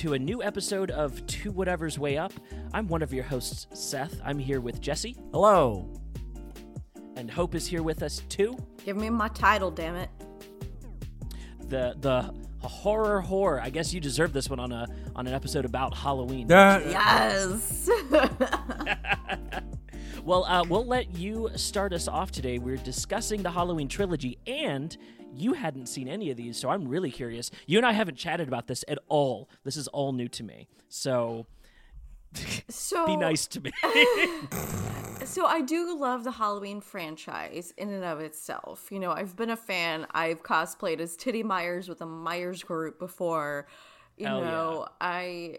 Welcome to a new episode of Two Whatever's Way Up. I'm one of your hosts, Seth. I'm here with Jesse, Hello. and Hope is here with us too. Give me my title, damn it. The the horror horror. I guess you deserve this one on a on an episode about Halloween. Yes. Well, uh, we'll let you start us off today. We're discussing the Halloween trilogy, and you hadn't seen any of these, so I'm really curious. You and I haven't chatted about this at all. This is all new to me. So so be nice to me. So I do love the Halloween franchise in and of itself. You know, I've been a fan. I've cosplayed as Titty Myers with the Myers group before. You Hell know, I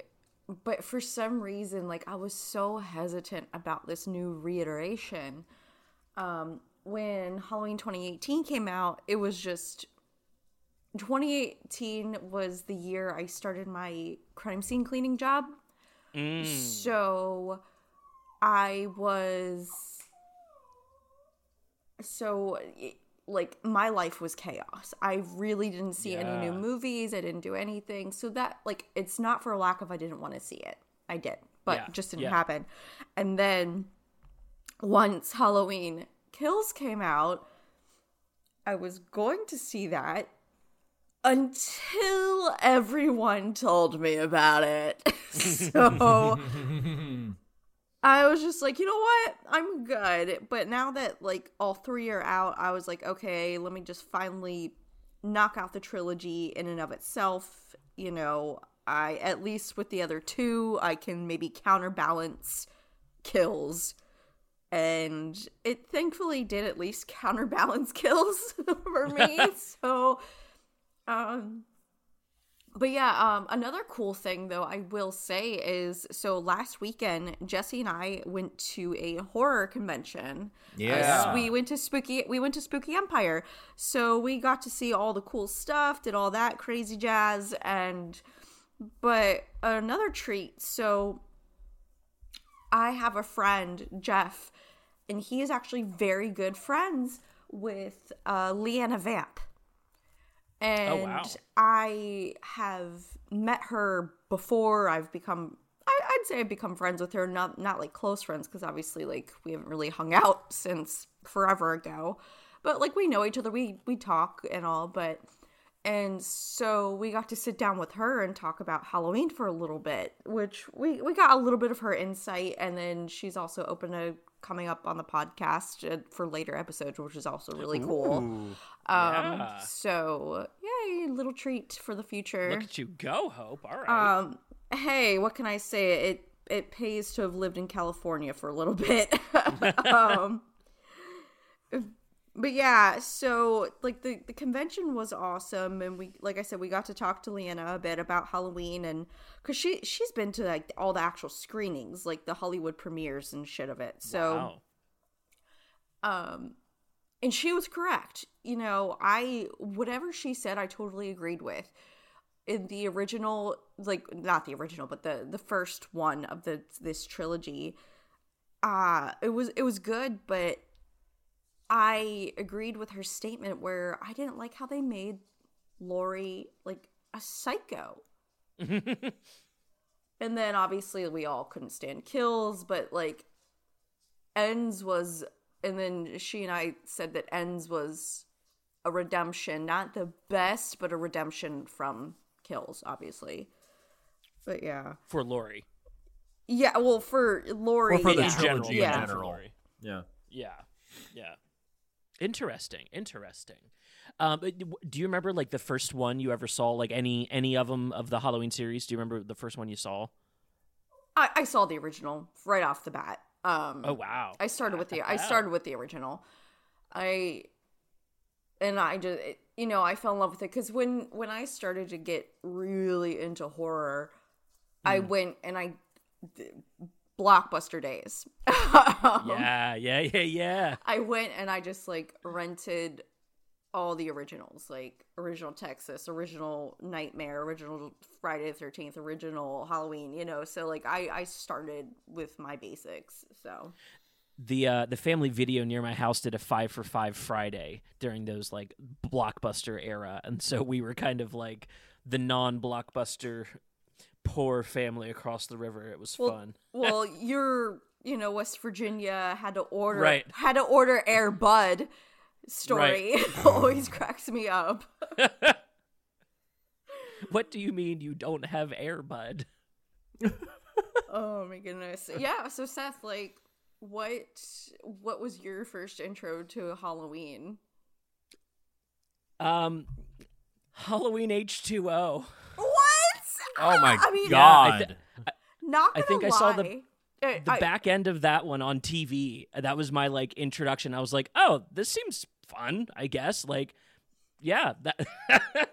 but for some reason like I was so hesitant about this new reiteration. Um when Halloween 2018 came out, it was just 2018 was the year I started my crime scene cleaning job. So I was so like my life was chaos. I really didn't see any new movies. I didn't do anything. So that like it's not for lack of I didn't want to see it. I did, but Yeah, just didn't yeah. happen. And then once Halloween Kills came out, I was going to see that until everyone told me about it. so I was just like, you know what? I'm good. But now that like all three are out, I was like, okay, let me just finally knock out the trilogy in and of itself. You know, I at least with the other two, I can maybe counterbalance kills. And it thankfully did at least counterbalance kills for me. so um but yeah, um, another cool thing though I will say is so last weekend Jesse and I went to a horror convention. Yeah. Uh, we went to spooky. We went to Spooky Empire, so we got to see all the cool stuff, did all that crazy jazz, and but another treat. So I have a friend Jeff, and he is actually very good friends with uh, Leanna Vamp Oh, and wow. I have met her before. I've become, I, I'd say, I've become friends with her. Not not like close friends, because obviously, like we haven't really hung out since forever ago. But like we know each other. We we talk and all. But and so we got to sit down with her and talk about Halloween for a little bit, which we we got a little bit of her insight, and then she's also open to coming up on the podcast uh, for later episodes, which is also really cool. Um, yeah. so yay, little treat for the future. Look at you go, Hope. All right. Um, hey, what can I say? It it pays to have lived in California for a little bit. um, but yeah, so like the the convention was awesome, and we like I said, we got to talk to Leanna a bit about Halloween, and because she she's been to like all the actual screenings, like the Hollywood premieres and shit of it. So wow. um and she was correct you know i whatever she said i totally agreed with in the original like not the original but the the first one of the this trilogy uh it was it was good but i agreed with her statement where i didn't like how they made Laurie like a psycho and then obviously we all couldn't stand kills but like ends was and then she and i said that ends was a redemption not the best but a redemption from kills obviously but yeah For Laurie. yeah well for Laurie Or for the yeah. Trilogy yeah. in general. Laurie. Yeah. Yeah. Yeah. Interesting. Interesting. Um, do you remember like the first one you ever saw? Like any any of them of the Halloween series? Do you remember the first one you saw? I, I saw the original right off the bat um Oh wow! I started with the I started with the original. I and I just it- you know I fell in love with it because when when I started to get really into horror, I went and I blockbuster days. Yeah, yeah, yeah, yeah. I went and I just like rented all the originals, like original Texas, original Nightmare, original Friday the Thirteenth, original Halloween. You know, so like I I started with my basics. So The uh, the family video near my house did a five for five Friday during those like blockbuster era, and so we were kind of like the non blockbuster poor family across the river. It was Well, fun. well, you're you know West Virginia had to order Right. had to order Air Bud story always cracks me up. What do you mean you don't have air, bud? Oh my goodness. Yeah, so Seth, like what what was your first intro to Halloween? Um, Halloween H2O. What? Oh my I mean, Yeah, I god. th- Not I gonna think I saw the- The I- back end of that one on TV. That was my like introduction. I was like, oh, this seems fun. I guess. Like, yeah, that. I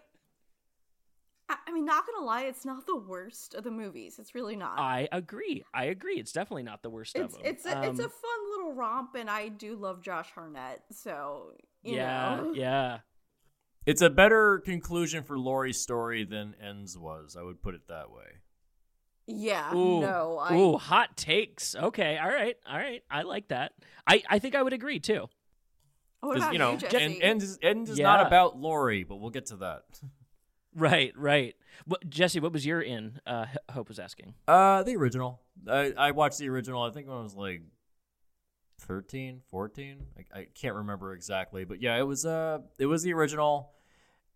I mean, not gonna lie, it's not the worst of the movies. It's really not. I agree. I agree. It's definitely not the worst it's of them. it's a, it's a Um, fun little romp, and I do love Josh Hartnett. So you yeah, know, yeah. It's a better conclusion for Laurie's story than Ends was. I would put it that way. yeah, Ooh, no, I ooh, hot takes. Okay, all right, all right. I like that. I I think I would agree too. What 'Cause, about you know, you, Jesse? and Ends is, Ends is Yeah. not about Laurie, but we'll get to that. Right, right. What, Jesse, what was your in? Uh, Hope was asking. Uh, the original. I, I watched the original. I think when I was like 13, 14. I, I can't remember exactly, but yeah, it was uh, it was the original.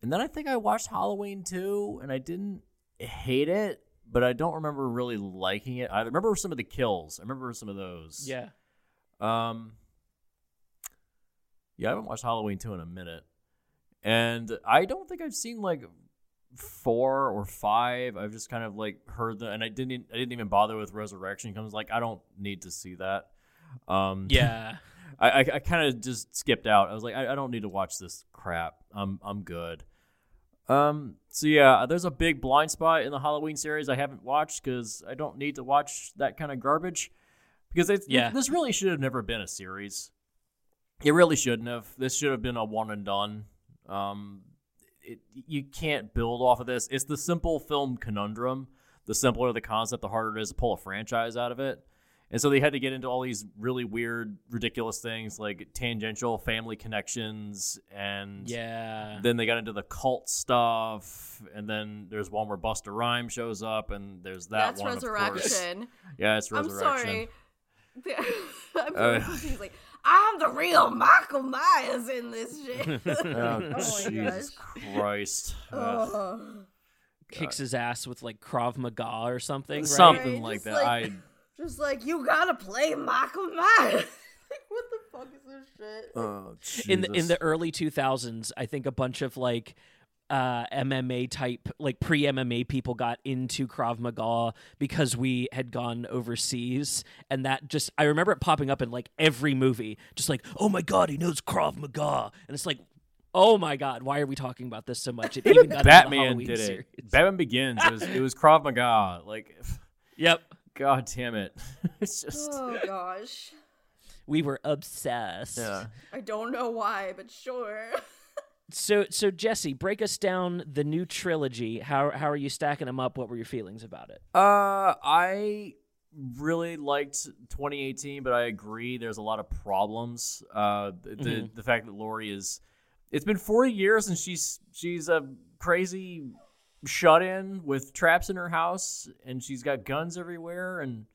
And then I think I watched Halloween 2, and I didn't hate it, but I don't remember really liking it. I remember some of the kills. I remember some of those. Yeah. Um. Yeah, I haven't watched Halloween 2 in a minute. And I don't think I've seen like four or five. I've just kind of like heard the and I didn't I didn't even bother with Resurrection comes like I don't need to see that. Um Yeah. I I, I kind of just skipped out. I was like I, I don't need to watch this crap. I'm I'm good. Um so yeah, there's a big blind spot in the Halloween series I haven't watched cuz I don't need to watch that kind of garbage because it's Yeah. this really should have never been a series. It really shouldn't have. This should have been a one and done. Um, it, you can't build off of this. It's the simple film conundrum. The simpler the concept, the harder it is to pull a franchise out of it. And so they had to get into all these really weird, ridiculous things like tangential family connections, and Yeah. then they got into the cult stuff. And then there's one where Busta Rhymes shows up, and there's that That's one. of course. Resurrection. Yeah, it's Resurrection. I'm Resurrection. sorry. I'm Uh, confused. Like, I'm the real Michael Myers in this shit. Oh, my Jesus Christ. Ugh. Oh. Kicks his ass with like Krav Maga or something. Right? Something Right, like just that. like- I Just like you gotta play Michael Myers. what the fuck is this shit? oh, in the in the early 2000s i think a bunch of like uh mma type like pre mma people got into krav maga because we had gone overseas and that just i remember it popping up in like every movie just like oh my god he knows krav maga and it's like oh my god why are we talking about this so much it even got into the Batman did it. series. Batman Begins. It was it was Krav Maga. Like, yep God damn it! It's just Oh gosh. we were obsessed yeah. I don't know why, but sure. so so jesse break us down the new trilogy how how are you stacking them up what were your feelings about it Uh, I really liked 2018, but I agree there's a lot of problems. Uh, the the, Mhm. the fact that Laurie is, it's been 40 years and she's she's a crazy shut in with traps in her house and she's got guns everywhere and.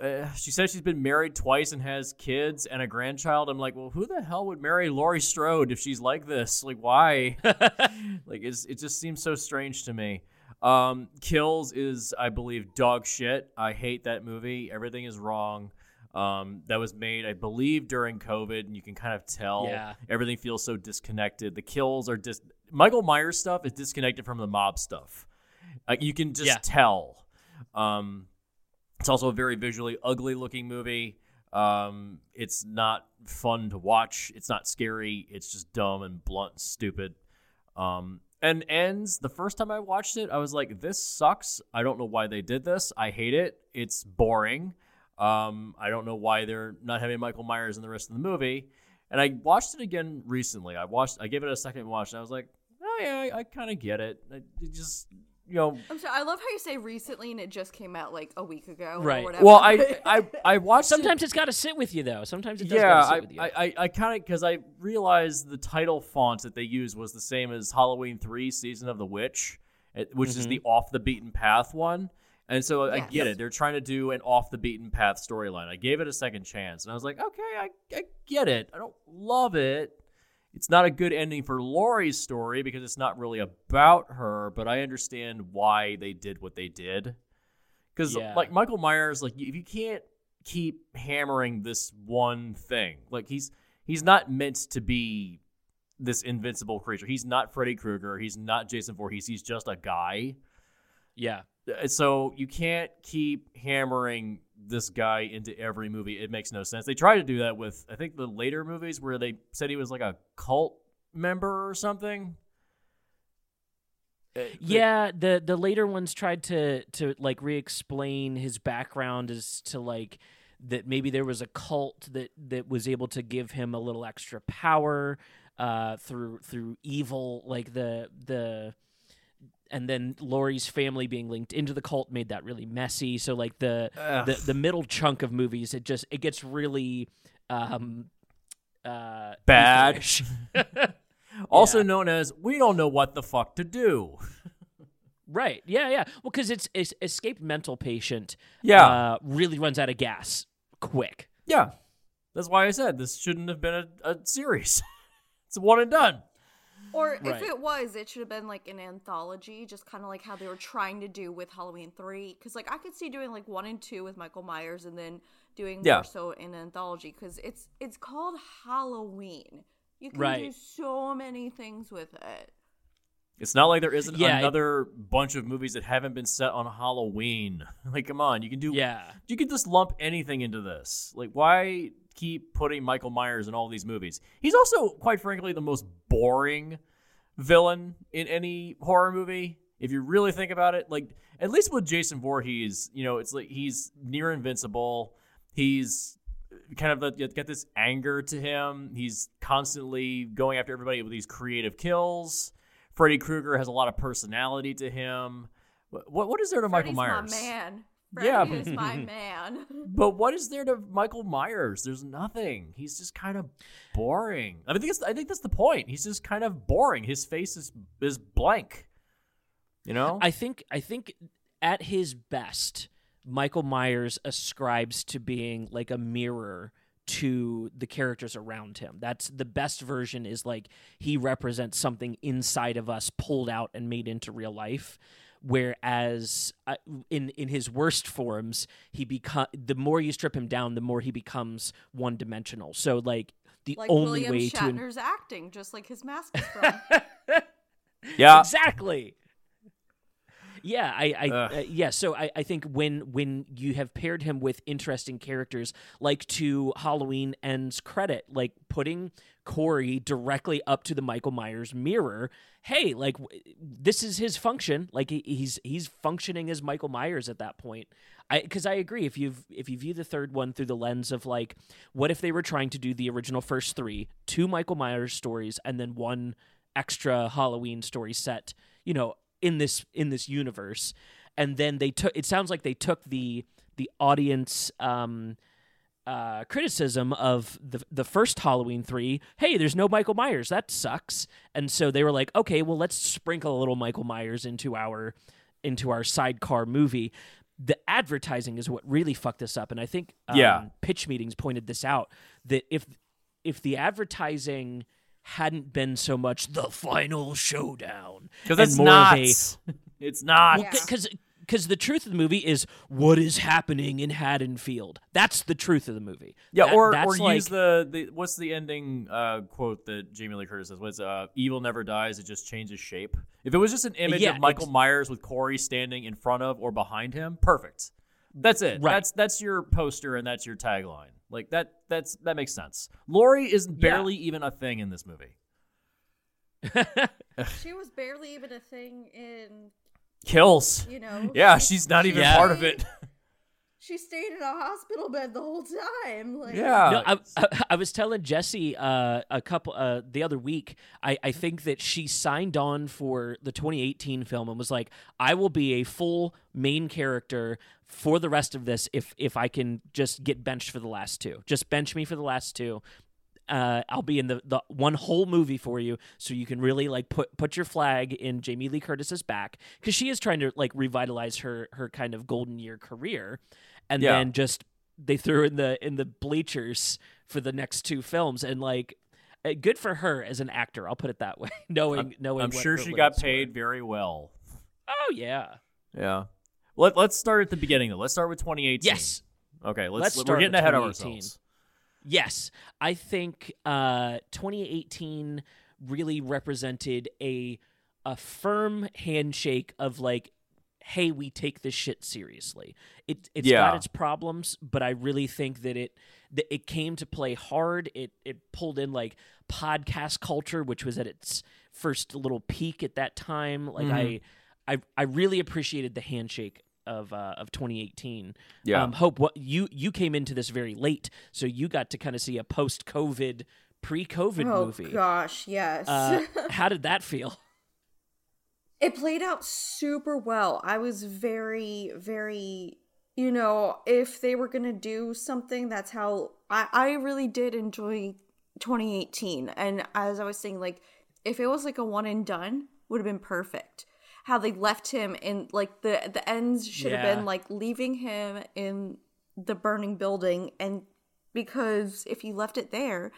Uh, she says she's been married twice and has kids and a grandchild. I'm like, well, who the hell would marry Laurie Strode if she's like this? Like, why? like, it's, it just seems so strange to me. Um, Kills is, I believe, dog shit. I hate that movie. Everything is wrong. Um, that was made, I believe, during COVID, and you can kind of tell Yeah. everything feels so disconnected. The kills are dis. Michael Myers stuff is disconnected from the mob stuff. Like you can just Yeah. tell. Um, it's also a very visually ugly looking movie. Um, it's not fun to watch. It's not scary. It's just dumb and blunt and stupid. Um, and ends the first time I watched it, I was like, this sucks. I don't know why they did this. I hate it. It's boring. Um, I don't know why they're not having Michael Myers in the rest of the movie. And I watched it again recently. I watched, I gave it a second watch, and I was like, oh yeah, I, I kind of get it. I, it just, you know, I'm sorry. I love how you say recently and it just came out like a week ago. Right. Or whatever. well, I, I, I watched. Sometimes it's got to sit with you, though. Sometimes it does yeah, sit I, with you. I, I, I kind of because I realized the title font that they used was the same as Halloween Three: Season of the Witch, eh, which is the off the beaten path one. And so I get it. They're trying to do an off the beaten path storyline. I gave it a second chance, and I was like, okay, I, I get it. I don't love it. It's not a good ending for Laurie's story because it's not really about her, but I understand why they did what they did. Because Yeah. like Michael Myers, like if you can't keep hammering this one thing, like he's he's not meant to be this invincible creature. He's not Freddy Krueger. He's not Jason Voorhees. He's just a guy. Yeah. Uh, So you can't keep hammering this guy into every movie. It makes no sense. They tried to do that with I think the later movies where they said he was like a cult member or something. Uh, Yeah, the the later ones tried to to like re-explain his background as to like that maybe there was a cult that that was able to give him a little extra power uh through through evil like the the and then Laurie's family being linked into the cult made that really messy. So like the Ugh. the the middle chunk of movies it just it gets really um uh Bad. also Yeah. known as we don't know what the fuck to do. Right. Yeah, yeah. Well, because it's, it's escaped mental patient. Yeah. Uh, really runs out of gas quick. Yeah. That's why I said this shouldn't have been a, a series. it's a one and done. Or Right. if it was, it should have been like an anthology, just kind of like how they were trying to do with Halloween 3. Because, like, I could see doing like 1 and 2 with Michael Myers and then doing Yeah. more so in an anthology. Because it's, it's called Halloween. You can do so many things with it. It's not like there isn't Yeah, it- another bunch of movies that haven't been set on Halloween. Like, come on, you can do. Yeah. You could just lump anything into this. Like, why keep putting Michael Myers in all these movies? He's also, quite frankly, the most boring villain in any horror movie. If you really think about it, like at least with Jason Voorhees, you know, it's like he's near invincible. He's kind of the- got this anger to him. He's constantly going after everybody with these creative kills. Freddy Krueger has a lot of personality to him. What what, is there to Michael Myers? my man. Yeah, Freddy is my man. But what is there to Michael Myers? There's nothing. He's just kind of boring. I think I think that's the point. He's just kind of boring. His face is is blank. You know? I think I think at his best, Michael Myers ascribes to being like a mirror to the characters around him. That's the best version is like he represents something inside of us pulled out and made into real life. Whereas uh, in in his worst forms, he become the more you strip him down, the more he becomes one dimensional. So like the Like only William way to Shatner's acting, just like his mask is from. yeah. exactly. Yeah, I, I uh, yeah. So I, I think when when you have paired him with interesting characters, like to Halloween ends credit, like putting Corey directly up to the Michael Myers mirror. Hey, like this is his function. Like he's he's functioning as Michael Myers at that point. I because I agree. If you if you view the third one through the lens of like, what if they were trying to do the original first three, two Michael Myers stories, and then one extra Halloween story set, you know, in this in this universe. And then they took it sounds like they took the the audience um uh, criticism of the the first Halloween three. Hey, there's no Michael Myers. That sucks. And so they were like, okay, well, let's sprinkle a little Michael Myers into our into our sidecar movie. The advertising is what really fucked this up, and I think um, Yeah. pitch meetings pointed this out that if if the advertising hadn't been so much the final showdown Because it's not. a it's not. Because because the truth of the movie is what is happening in Haddonfield. That's the truth of the movie. Yeah, That- or that's or like, use the, the what's the ending uh, quote that Jamie Lee Curtis says? What's uh, "Evil never dies; it just changes shape." If it was just an image Yeah, of Michael ex- Myers with Corey standing in front of or behind him, perfect. That's it. Right. That's that's your poster and that's your tagline. Like that. That's that makes sense. Laurie is barely even a thing in this movie. she was barely even a thing in, Kills. you know. Yeah, she's not even Yeah. part of it. She stayed in a hospital bed the whole time. Like, Yeah. No, I, I, I was telling Jesse uh, a couple uh, the other week. I, I think that she signed on for the 2018 film and was like, "I will be a full main character for the rest of this if if I can just get benched for the last two. Just bench me for the last two, Uh, I'll be in the, the one whole movie for you, so you can really like put put your flag in Jamie Lee Curtis's back because she is trying to like revitalize her her kind of golden year career, and Yeah. then just they threw in the in the bleachers for the next two films, and like uh, good for her as an actor. I'll put it that way. knowing knowing I'm sure she got limits were. paid very well. Oh yeah. Yeah. Let, let's start at the beginning though. Let's start with 2018. Yes. Okay. Let's. Let's we're getting with ahead of ourselves. Yes, I think uh, 2018 really represented a a firm handshake of like, hey, we take this shit seriously. It it's Yeah. got its problems, but I really think that it that it came to play hard. It it pulled in like podcast culture, which was at its first little peak at that time. Like I, I I really appreciated the handshake. Of, uh, of 2018 Yeah. um, hope what you you came into this very late so you got to kind of see a post covid pre covid oh movie gosh, yes. uh, how did that feel it played out super well. I was very, very, you know, if they were gonna do something, that's how I, I really did enjoy 2018. And as I was saying, like, if it was like a one and done, would have been perfect. How they left him in like the the ends should have been like leaving him in the burning building and because if you left it there,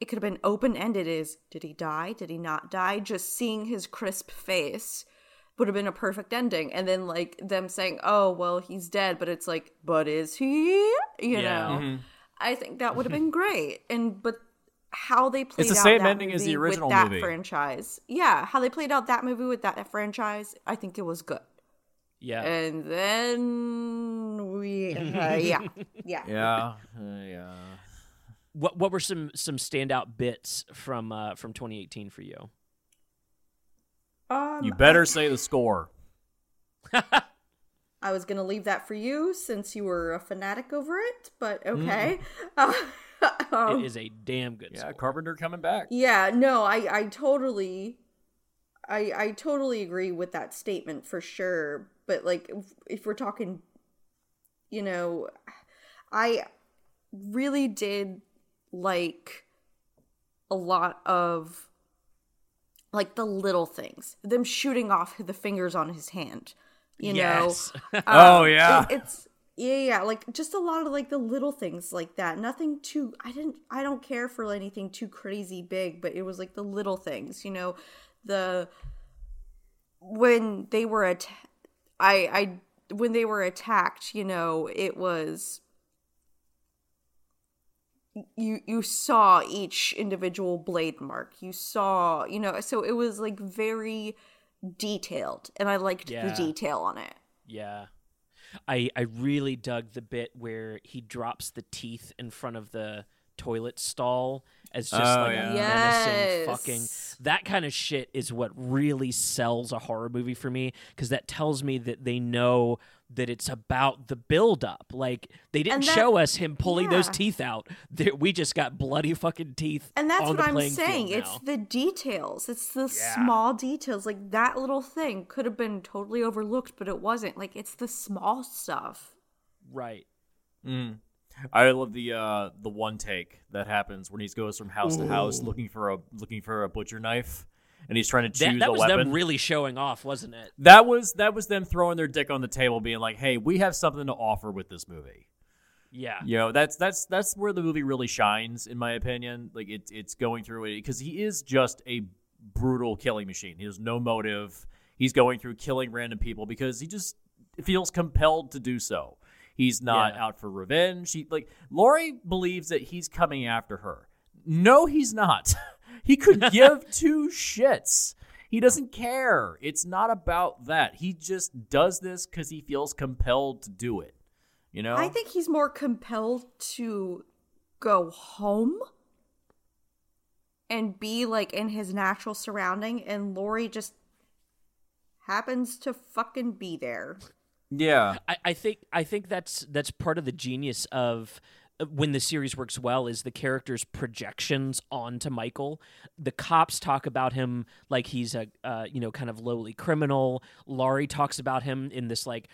it could have been open ended is did he die? Did he not die? Just seeing his crisp face would have been a perfect ending. And then like them saying oh well he's dead but it's like but is he? You Yeah. know? Mm-hmm. I think that would have been great. And but how they played the out same that ending as the movie original with that movie. franchise yeah how they played out that movie with that franchise i think it was good yeah and then we uh, yeah yeah Yeah. Uh, yeah. what what were some some standout bits from uh from 2018 for you um, You better say the score. I was gonna leave that for you since you were a fanatic over it, but okay. Mm-hmm. Um, it is a damn good Yeah. score. Carpenter coming back. yeah, no, I, I totally, I, I totally agree with that statement for sure. But like, if, if we're talking, you know, I really did like a lot of like the little things, them shooting off the fingers on his hand. You yes. know, Oh, Um, yeah. it- it's yeah, yeah, like just a lot of like the little things like that. Nothing too. I didn't. I don't care for anything too crazy big, but it was like the little things. You know, the when they were at, I I when they were attacked. You know, it was you you saw each individual blade mark you saw you know so it was like very detailed and i liked Yeah. the detail on it Yeah. I I really dug the bit where he drops the teeth in front of the toilet stall as just Oh, like yeah. a menacing Yes. fucking that kind of shit is what really sells a horror movie for me because that tells me that they know that it's about the build up like they didn't that- show us him pulling those teeth out. They- we just got bloody fucking teeth and that's on what the i'm saying. It's the details. It's the Yeah. small details. Like that little thing could have been totally overlooked but it wasn't. Like it's the small stuff. Right. Mm. I love the uh the one take that happens when he goes from house to house looking for a looking for a butcher knife, and he's trying to that, choose that a was weapon. them really showing off wasn't it that was that was them throwing their dick on the table, being like, "Hey, we have something to offer with this movie." yeah You know, that's that's that's where the movie really shines, in my opinion. Like it's it's going through it because he is just a brutal killing machine. He has no motive. He's going through killing random people because he just feels compelled to do so. He's not Yeah. out for revenge. He like Laurie believes that he's coming after her. No, he's not. he could give two shits. He doesn't care. It's not about that. He just does this because he feels compelled to do it. You know? i think he's more compelled to go home and be like in his natural surrounding and Laurie just happens to fucking be there Yeah. I, I think I think that's that's part of the genius of of when the series works well is the character's projections onto Michael. The cops talk about him like he's a uh, you know kind of lowly criminal. Laurie talks about him in this like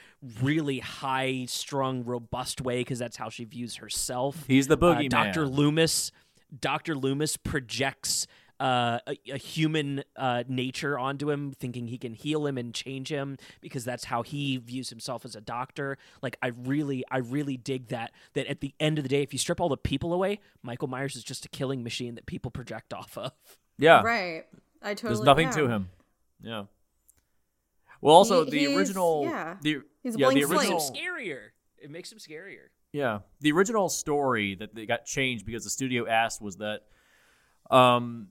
really high strung, robust way because that's how she views herself. He's the Uh, boogeyman. Dr. Loomis Dr. Loomis projects uh, a, a human uh, nature onto him, thinking he can heal him and change him because that's how he views himself as a doctor. Like I really, I really dig that. That at the end of the day, if you strip all the people away, Michael Myers is just a killing machine that people project off of. Yeah, Right. I totally. there's nothing yeah. to him. Yeah. Well, also He- the he's- original, yeah. the He's a yeah, the blank slate. original, Makes scarier. It makes him scarier. Yeah, the original story that they got changed because the studio asked was that, um,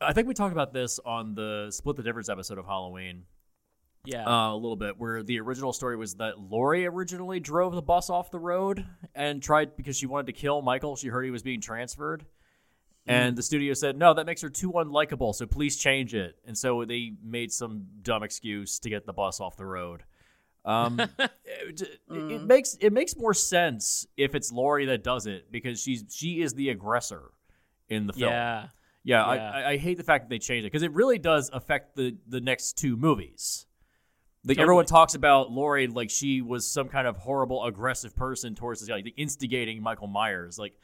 I think we talked about this on the Split the Difference episode of Halloween Yeah. uh, a little bit, where the original story was that Laurie originally drove the bus off the road and tried because she wanted to kill Michael. She heard he was being transferred. And the studio said, no, that makes her too unlikable, so please change it. And so they made some dumb excuse to get the bus off the road. Um, it, it makes it makes more sense if it's Laurie that does it because she's she is the aggressor in the film. yeah. Yeah, Yeah. I, I, hate the fact that they changed it because it really does affect the the next two movies. Like Totally. everyone talks about Laurie like she was some kind of horrible, aggressive person towards this, guy, like instigating Michael Myers. Like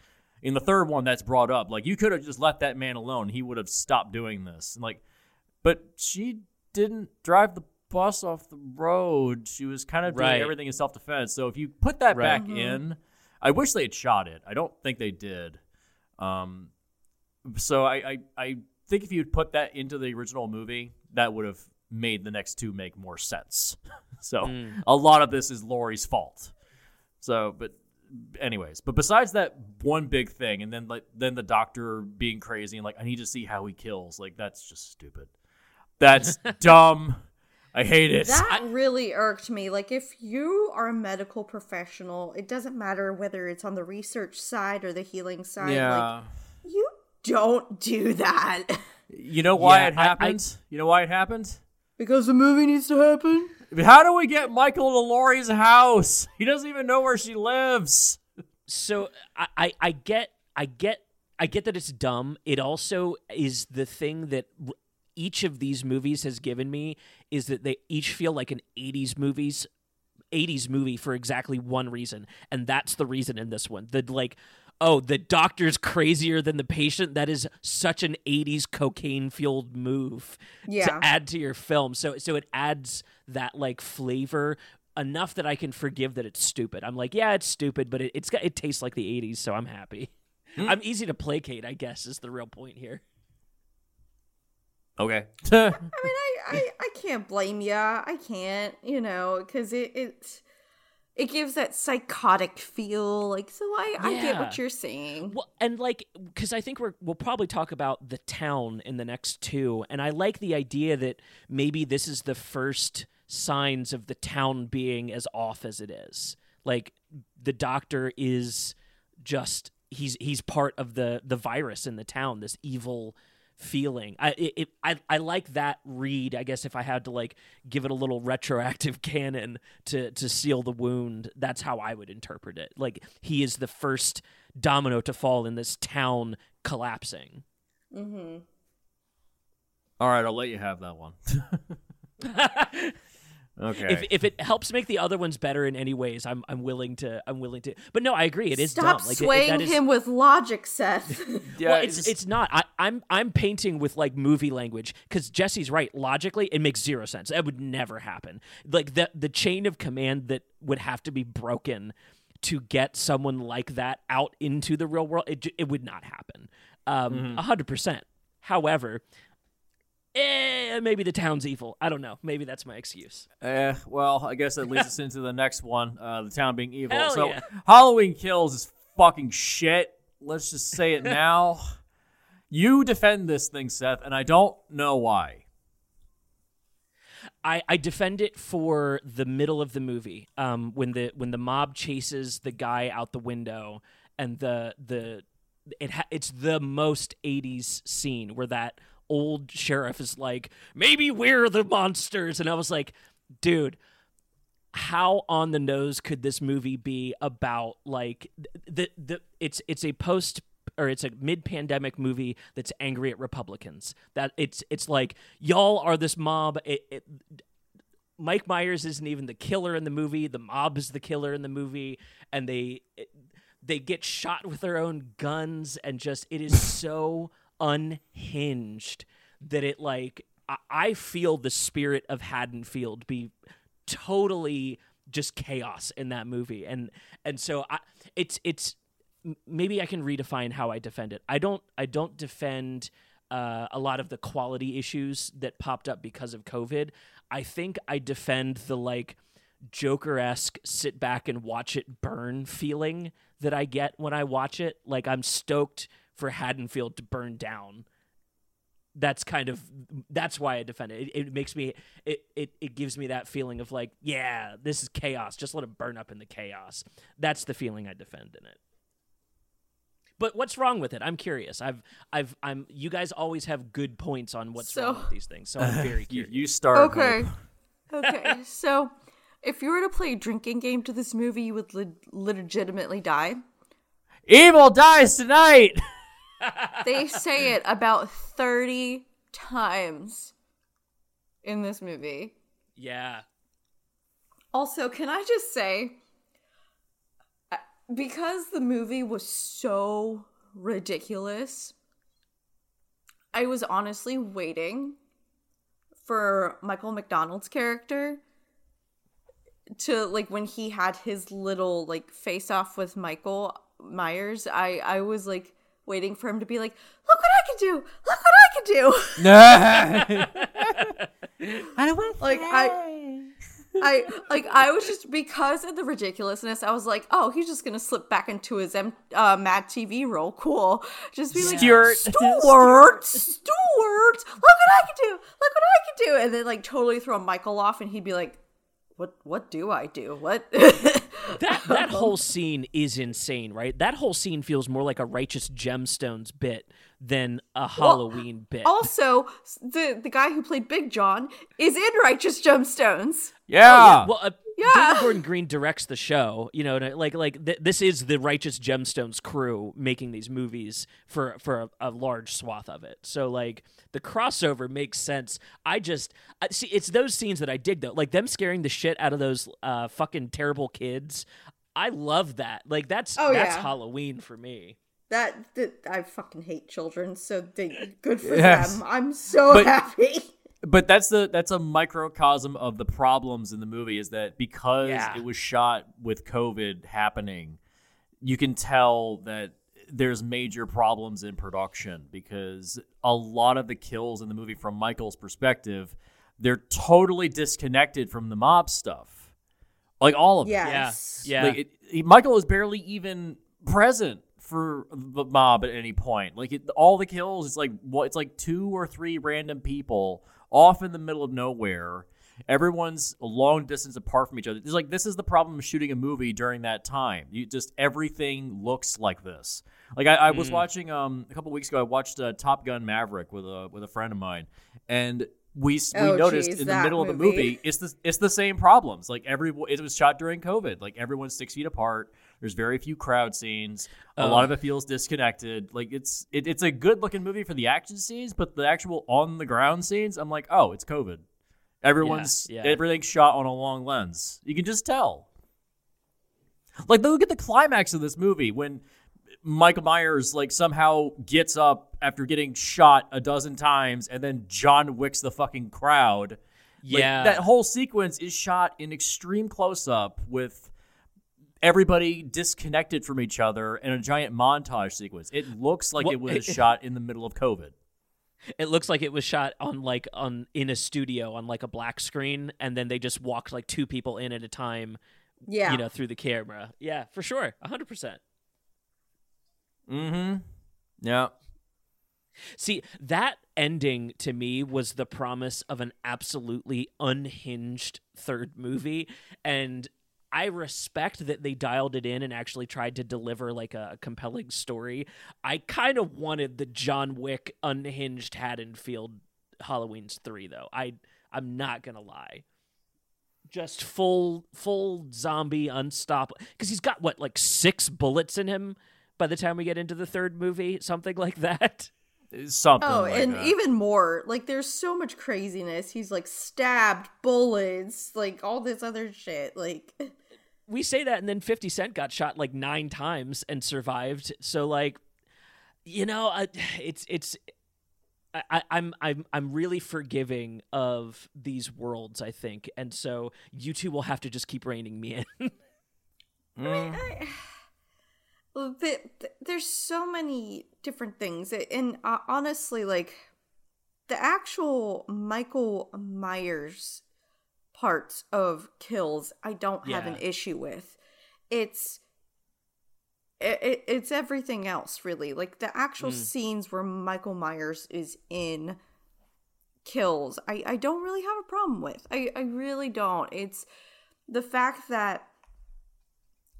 in the third one, that's brought up. Like you could have just left that man alone; he would have stopped doing this. And like, but she didn't drive the bus off the road. She was kind of doing everything in self defense. So if you put that Right. back in, I wish they had shot it. I don't think they did. Um, so I, I, I think if you'd put that into the original movie, that would have made the next two make more sense. so Hmm. a lot of this is Laurie's fault. So, but anyways, but besides that one big thing, and then like then the doctor being crazy and like I need to see how he kills, like that's just stupid. That's dumb. I hate it. That really irked me. Like, if you are a medical professional, it doesn't matter whether it's on the research side or the healing side. Yeah. you don't do that you know why Yeah, it I- I- you know why it happens? because the movie needs to happen. How do we get Michael to Laurie's house? He doesn't even know where she lives. so I, I I get I get I get that it's dumb. It also is the thing that each of these movies has given me is that they each feel like an 80s movies 80s movie for exactly one reason and that's the reason in this one. The like oh, the doctor's crazier than the patient. That is such an 80s cocaine fueled move Yeah. to add to your film. So so it adds that like flavor enough that I can forgive that it's stupid. I'm like, yeah, it's stupid, but it, it's got it tastes like the 80s, so I'm happy. Hmm. I'm easy to placate, I guess, is the real point here. Okay. I mean, I, I, I can't blame ya. I can't, you know, because it, it it gives that psychotic feel. Like, so I, I get what you're saying. Well, and like, because I think we're we'll probably talk about the town in the next two, and I like the idea that maybe this is the first signs of the town being as off as it is. Like the doctor is just he's he's part of the the virus in the town. This evil feeling. I it, it I I like that read. I guess if I had to like give it a little retroactive canon to to seal the wound, that's how I would interpret it. Like he is the first domino to fall in this town collapsing. Mm-hmm. All right, I'll let you have that one. okay. If if it helps make the other ones better in any ways, I'm I'm willing to I'm willing to. But no, I agree. It is Stop dumb. Like it- it- swaying that is- him with logic, Seth. yeah, well, it's it's not. I, I'm I'm painting with like movie language because Jesse's right. Logically, it makes zero sense. That would never happen. Like the the chain of command that would have to be broken to get someone like that out into the real world, it it would not happen. Um, a hundred percent. However, eh, maybe the town's evil. I don't know. Maybe that's my excuse. Eh, well, I guess that leads us into the next one, uh, the town being evil. Hell so yeah. Halloween Kills is fucking shit. Let's just say it now. you defend this thing, Seth, and I don't know why. I, I defend it for the middle of the movie um, when the when the mob chases the guy out the window and the the it ha- it's the most 80s scene where that old sheriff is like maybe we're the monsters and I was like dude how on the nose could this movie be about like the the it's it's a post or it's a mid-pandemic movie that's angry at Republicans. That it's it's like y'all are this mob. It, it, Mike Myers isn't even the killer in the movie. The mob is the killer in the movie, and they it, they get shot with their own guns and just it is so unhinged that it like I, I feel the spirit of Haddonfield be totally just chaos in that movie and and so I it's it's maybe I can redefine how I defend it. I don't I don't defend uh, a lot of the quality issues that popped up because of COVID. I think I defend the like Joker esque sit back and watch it burn feeling that I get when I watch it. Like I'm stoked for Haddonfield to burn down. That's kind of that's why I defend it. It, it makes me it, it it gives me that feeling of like, yeah, this is chaos. Just let it burn up in the chaos. That's the feeling I defend in it. But what's wrong with it? I'm curious. I've I've I'm you guys always have good points on what's So- wrong with these things. So I'm very You, curious. you start. Okay. Hope. Okay. so, if you were to play a drinking game to this movie, you would le- legitimately die. Evil dies tonight. They say it about 30 times in this movie. yeah. Also, can I just say, uh, because the movie was so ridiculous, I was honestly waiting for Michael McDonald's character to like when he had his little like face off with Michael Myers. I I was like waiting for him to be like, "Look what I can do! Look what I can do!" I don't want to Like I I like I was just because of the ridiculousness. I was like, oh, he's just gonna slip back into his M- uh, Mad TV role. Cool. Just be like, Stuart. Stuart, Stuart, look what I can do. Look what I can do. And then like totally throw Michael off, and he'd be like, what What do I do? What? That that whole scene is insane, right? That whole scene feels more like a righteous gemstones bit than a Halloween bit. also, the the guy who played Big John is in Righteous Gemstones. Yeah. Well, uh, Yeah. David Gordon Green directs the show. You know, like like th- this is the Righteous Gemstones crew making these movies for for a, a large swath of it. So like the crossover makes sense. I just I, see it's those scenes that I dig though, like them scaring the shit out of those uh, fucking terrible kids. I love that. Like that's Oh, that's yeah. Halloween for me. That, that I fucking hate children, so they good for Yes. them. I'm so But- happy. But that's the that's a microcosm of the problems in the movie is that because Yeah. it was shot with COVID happening, you can tell that there's major problems in production because a lot of the kills in the movie from Michael's perspective, they're totally disconnected from the mob stuff. Like all of it. Yes. Yeah. Yeah. Like it, he- Michael is barely even present for the mob at any point. Like it, all the kills, it's like what it's like two or three random people off in the middle of nowhere. Everyone's a long distance apart from each other. It's like this is the problem of shooting a movie during that time. You just everything looks like this. Like I, I was watching um a couple weeks ago. I watched uh, Top Gun Maverick with a with a friend of mine, and we s- we Oh, noticed geez, in the that middle of the movie. movie it's the it's the same problems. Like every it was shot during COVID. Like everyone's six feet apart. There's very few crowd scenes. A oh. lot of it feels disconnected. Like it's it, it's a good looking movie for the action scenes, but the actual on the ground scenes, I'm like, oh, it's COVID. Everyone's yeah. everything's shot on a long lens. You can just tell. Like look at the climax of this movie when Michael Myers like somehow gets up after getting shot a dozen times and then John Wicks the fucking crowd. Like, Yeah. that whole sequence is shot in extreme close up with everybody disconnected from each other in a giant montage sequence. It looks like Well, it was it- shot in the middle of COVID. It looks like it was shot on like on in a studio on like a black screen, and then they just walked like two people in at a time, Yeah. you know, through the camera. Yeah, for sure, hundred percent. Mm-hmm. Yeah. See, that ending to me was the promise of an absolutely unhinged third movie. And I respect that they dialed it in and actually tried to deliver like a compelling story. I kind of wanted the John Wick unhinged Haddonfield Halloween's 3 though. I I'm not going to lie. Just full full zombie unstoppable cuz he's got what like 6 bullets in him by the time we get into the third movie, something like that. Something Oh, like and that. even more, like there's so much craziness. He's like stabbed, bullets, like all this other shit. Like we say that, and then Fifty Cent got shot like nine times and survived. So like, you know, I, it's it's. I, I'm I'm I'm really forgiving of these worlds, I think, and so you two will have to just keep reining me in. Mm. I, well, the, the- there's so many different things, and uh, honestly, like the actual Michael Myers parts of kills, I don't have an issue with. It's it, it, it's everything else, really. Like the actual scenes where Michael Myers is in kills, I, I don't really have a problem with. I, I really don't. It's the fact that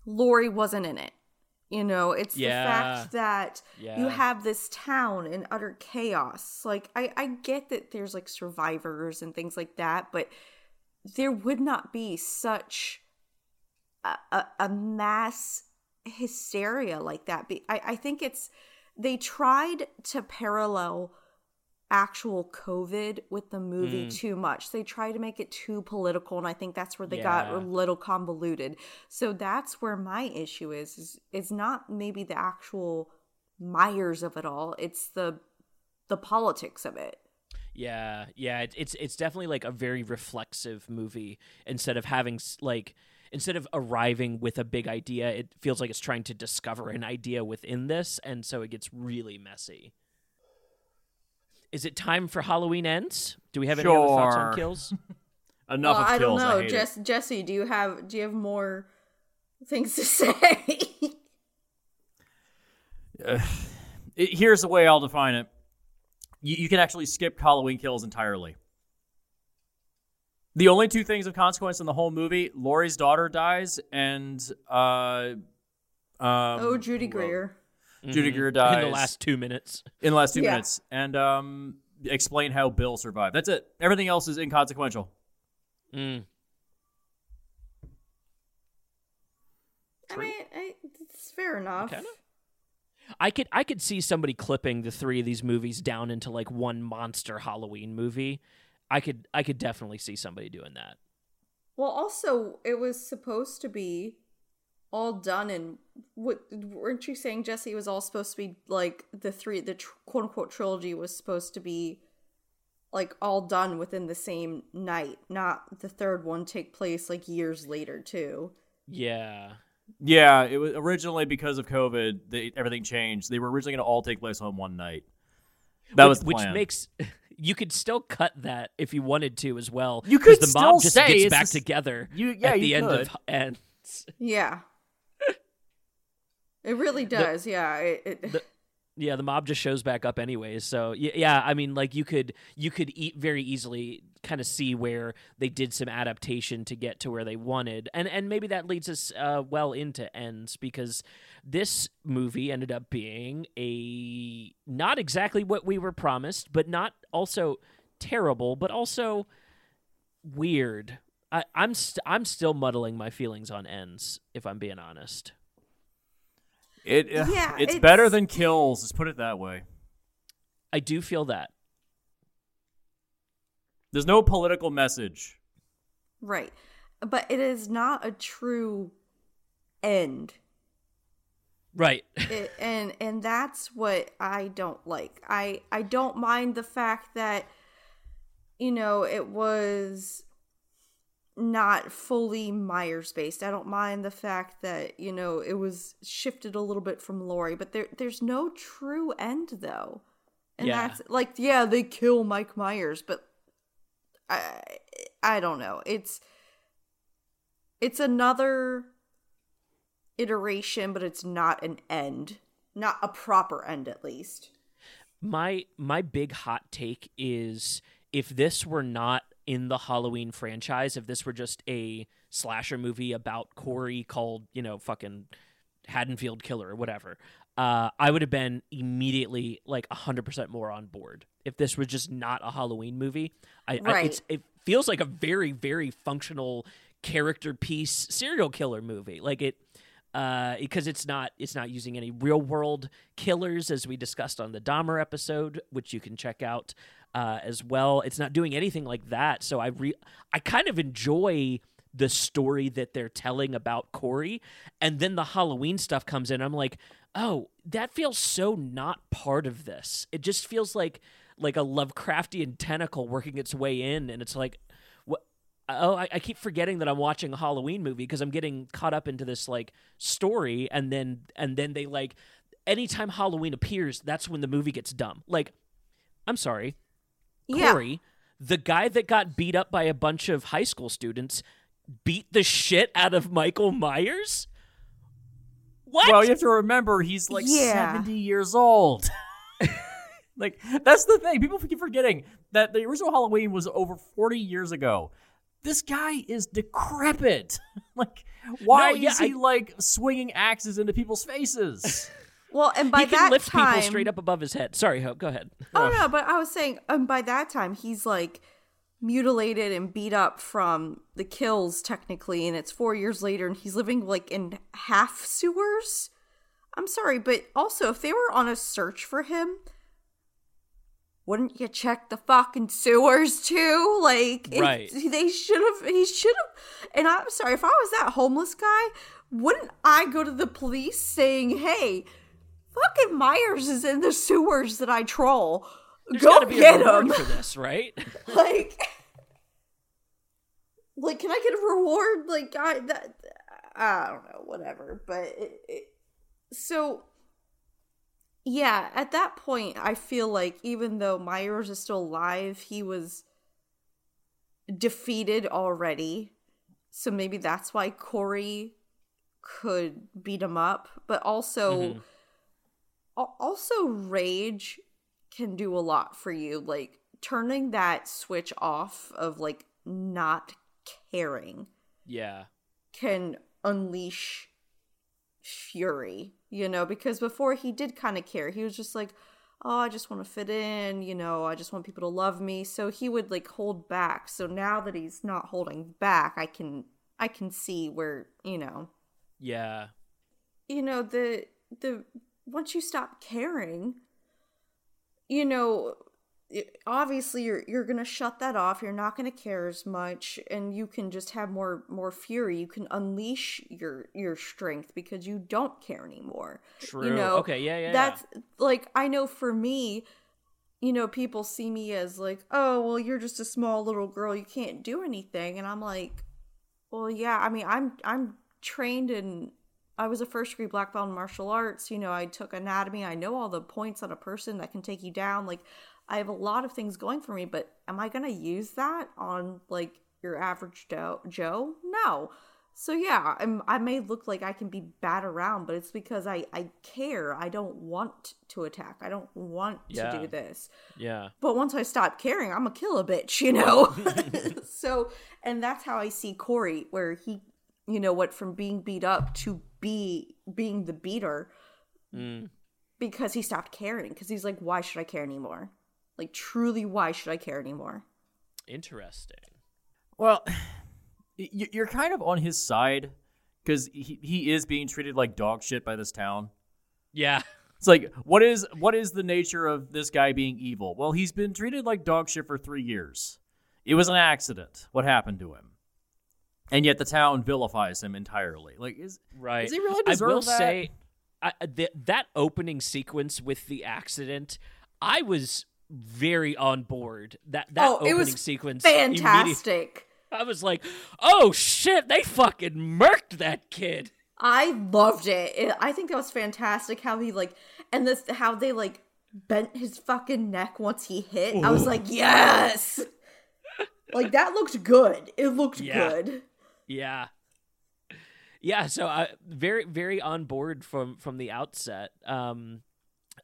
Laurie wasn't in it. You know, it's Yeah. the fact that you have this town in utter chaos. Like, I, I get that there's like survivors and things like that, but there would not be such a, a, a mass hysteria like that. Be- I, I think it's, they tried to parallel actual COVID with the movie mm. too much. They try to make it too political, and I think that's where they got a little convoluted. So that's where my issue is. Is it's not maybe the actual Myers of it all. It's the the politics of it. Yeah, yeah, it, it's it's definitely like a very reflexive movie. Instead of having like instead of arriving with a big idea, it feels like it's trying to discover an idea within this, and so it gets really messy. Is it time for Halloween ends? Do we have any other thoughts on kills? Enough well, of I don't kills. know, hate it. Jess, Jesse. Do you have do you have more things to say? It- here's the way I'll define it. You, you can actually skip Halloween kills entirely. The only two things of consequence in the whole movie: Laurie's daughter dies, and uh, um, oh, Judy who, uh, Greer. Judy Greer dies in the last two minutes. in the last two Yeah. minutes, and um, explain how Bill survived. That's it. Everything else is inconsequential. Mm. I mean, I, it's fair enough. Kinda. I could I could see somebody clipping the three of these movies down into like one monster Halloween movie. I could I could definitely see somebody doing that. Well, also, it was supposed to be all done in what weren't you saying, Jesse? Was all supposed to be like the three, the tr- quote unquote trilogy was supposed to be like all done within the same night, not the third one take place like years later too. Yeah. Yeah, it was originally because of COVID. They, everything changed. They were originally going to all take place on one night. That which, was the which makes you could still cut that if you wanted to as well. You 'cause could the still mob just say gets back just- together You- yeah, at the you end could. of ends. Yeah. It really does, yeah. It, it, the- Yeah, the mob just shows back up anyways. So yeah, I mean, like you could you could eat very easily kind of see where they did some adaptation to get to where they wanted, and and maybe that leads us uh, well into ends because this movie ended up being a not exactly what we were promised, but not also terrible, but also weird. I, I'm st- I'm still muddling my feelings on ends, if I'm being honest. It, uh, Yeah, it's, it's- better than kills. Let's put it that way. I do feel that. There's no political message. right. But it is not a true end. Right. it, and and that's what I don't like. I I don't mind the fact that you know it was not fully Myers based. I don't mind the fact that you know it was shifted a little bit from Laurie, but there there's no true end though. And Yeah. that's like yeah, they kill Mike Myers, but I I don't know. It's it's another iteration, but it's not an end. Not a proper end at least. my my big hot take is if this were not in the Halloween franchise, if this were just a slasher movie about Corey called, you know, fucking Haddonfield Killer or whatever, uh, I would have been immediately like 100% more on board. If this was just not a Halloween movie, I, I Right. it's, it feels like a very, very functional character piece serial killer movie. Like it, uh, because it's not it's not using any real world killers as we discussed on the Dahmer episode, which you can check out uh, as well. It's not doing anything like that, so I re- I kind of enjoy the story that they're telling about Corey. And then the Halloween stuff comes in. I'm like, oh, that feels so not part of this. It just feels like like a Lovecraftian tentacle working its way in, and it's like, what? Oh, I, I keep forgetting that I'm watching a Halloween movie because I'm getting caught up into this like story, and then and then they like, anytime Halloween appears, that's when the movie gets dumb. Like, I'm sorry, Yeah. Corey, the guy that got beat up by a bunch of high school students, beat the shit out of Michael Myers. What? Well, you have to remember he's like Yeah. 70 years old. like that's the thing. People keep forgetting that the original Halloween was over 40 years ago. This guy is decrepit. like why No, yeah, is he I- like swinging axes into people's faces? Well, and by he can that lift time, people straight up above his head. Sorry, Hope. Go ahead. Oh no, but I was saying, um, by that time he's like mutilated and beat up from the kills technically, and it's four years later, and he's living like in half sewers. I'm sorry, but also if they were on a search for him, wouldn't you check the fucking sewers too? Like, it- Right. they should have. He should have. And I'm sorry, if I was that homeless guy, wouldn't I go to the police saying, "Hey"? Fucking Myers is in the sewers that I troll. There's Go gotta be get a reward him. for this, right? like, like, can I get a reward? Like, I that I don't know, whatever. But it, it, so, yeah, at that point, I feel like even though Myers is still alive, he was defeated already. So maybe that's why Corey could beat him up, but also Mhm. Al- also rage can do a lot for you like turning that switch off of like not caring yeah. can unleash fury you know because before he did kind of care he was just like oh i just want to fit in you know i just want people to love me so he would like hold back so now that he's not holding back i can i can see where you know Yeah. you know the the once you stop caring you know it- obviously you're you're going to shut that off you're not going to care as much and you can just have more more fury you can unleash your your strength because you don't care anymore True. you know okay. Yeah. Yeah. that's like i know for me you know people see me as like oh well you're just a small little girl you can't do anything and i'm like well yeah i mean i'm i'm trained in i was a first degree black belt in martial arts you know i took anatomy i know all the points on a person that can take you down like i have a lot of things going for me but am i going to use that on like your average joe joe no so yeah, I'm, I may look like I can be bad around, but it's because I I care. I don't want to attack. I don't want Yeah. to do this. Yeah. But once I stop caring, I'm a kill a bitch, you know. so, and that's how I see Corey, where he, you know, went from being beat up to be being the beater Mm. because he stopped caring. Because he's like, why should I care anymore? Like, truly, why should I care anymore? Interesting. Well, you're kind of on his side because he, he is being treated like dog shit by this town. Yeah. It's like what is what is the nature of this guy being evil? Well, he's been treated like dog shit for three years. It was an accident. What happened to him? And yet the town vilifies him entirely. Like is Right. Does he really I deserve will that? say, I, uh, th- that opening sequence with the accident, I was very on board. That that Oh, it opening was sequence, Fantastic. I was like, oh shit, they fucking murked that kid. I loved it. it. I think that was fantastic how he like and this how they like bent his fucking neck once he hit. I was like, yes. like that looked good. It looked Yeah. good. Yeah. Yeah, so I very very on board from from the outset. Um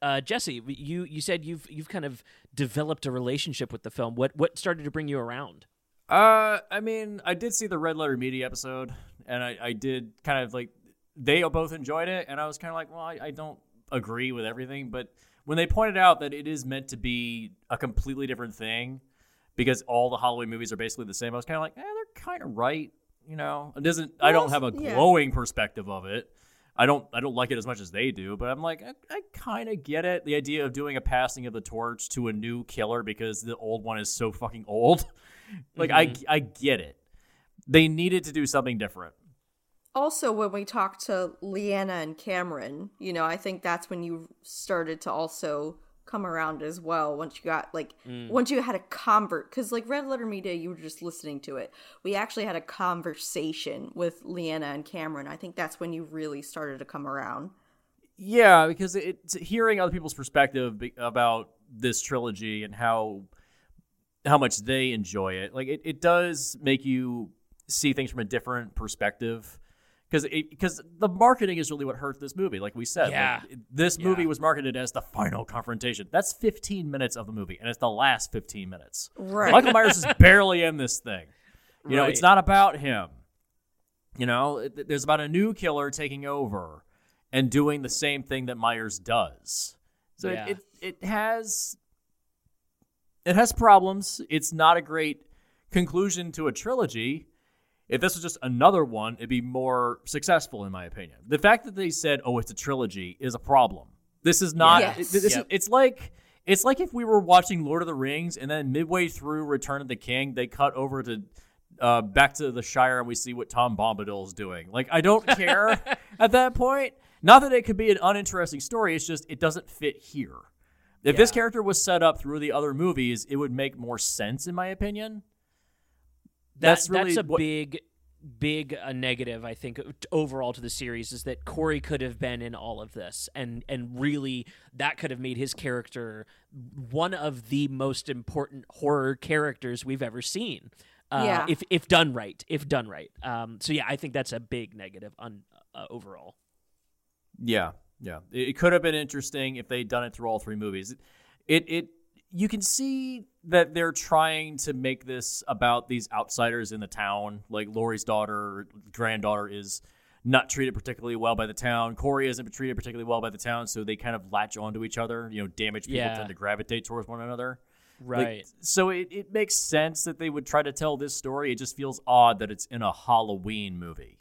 uh Jesse, you you said you've you've kind of developed a relationship with the film. What what started to bring you around? Uh, I mean, I did see the Red Letter Media episode, and I, I did kind of like they both enjoyed it, and I was kind of like, well, I, I don't agree with everything, but when they pointed out that it is meant to be a completely different thing because all the Halloween movies are basically the same, I was kind of like, eh, they're kind of right. You know, it doesn't. I don't have a yeah. glowing perspective of it. I don't. I don't like it as much as they do, but I'm like, I, I kind of get it. The idea of doing a passing of the torch to a new killer because the old one is so fucking old. like I, mm-hmm. I get it. they needed to do something different. Also, when we talked to Leanna and Cameron, you know, I think that's when you started to also come around as well once you got like mm. once you had a convert because like red letter media you were just listening to it. We actually had a conversation with leanna and cameron. I think that's when you really started to come around. Yeah because it's hearing other people's perspective about this trilogy and how how much they enjoy it like it, it does make you see things from a different perspective because because the marketing is really what hurt this movie. Like we said, yeah. Like, this movie yeah. was marketed as the final confrontation. That's 15 minutes of the movie, and it's the last 15 minutes. Right. Michael Myers is barely in this thing. You right. know, it's not about him. You know, it, there's about a new killer taking over and doing the same thing that Myers does. So yeah. it, it it has it has problems. It's not a great conclusion to a trilogy if this was just another one, it'd be more successful, in my opinion. The fact that they said, "Oh, it's a trilogy," is a problem. This is not. Yes. This, yep. It's like it's like if we were watching Lord of the Rings and then midway through Return of the King, they cut over to uh, back to the Shire and we see what Tom Bombadil is doing. Like, I don't care at that point. Not that it could be an uninteresting story. It's just it doesn't fit here. If yeah. this character was set up through the other movies, it would make more sense, in my opinion that's really that's a what, big big a negative I think overall to the series is that Corey could have been in all of this and and really that could have made his character one of the most important horror characters we've ever seen. Uh, yeah. if if done right, if done right. Um, so yeah, I think that's a big negative on uh, overall. Yeah, yeah, it, could have been interesting if they'd done it through all three movies. It it you can see that they're trying to make this about these outsiders in the town. Like Laurie's daughter, granddaughter is not treated particularly well by the town. Corey isn't treated particularly well by the town, so they kind of latch onto each other. You know, damaged people yeah. tend to gravitate towards one another. Right. Like, so it, it makes sense that they would try to tell this story. It just feels odd that it's in a Halloween movie.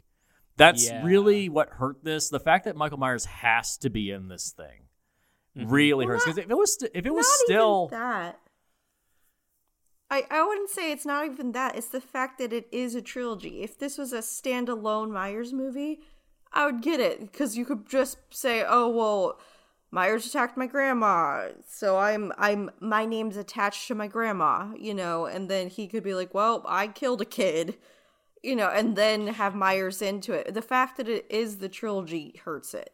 That's yeah. really what hurt this. The fact that Michael Myers has to be in this thing mm-hmm. really well, hurts. Because if it was st- if it was still that, I I wouldn't say it's not even that. It's the fact that it is a trilogy. If this was a standalone Myers movie, I would get it because you could just say, "Oh well." Myers attacked my grandma, so I'm I'm my name's attached to my grandma, you know, and then he could be like, "Well, I killed a kid." You know, and then have Myers into it. The fact that it is the trilogy hurts it.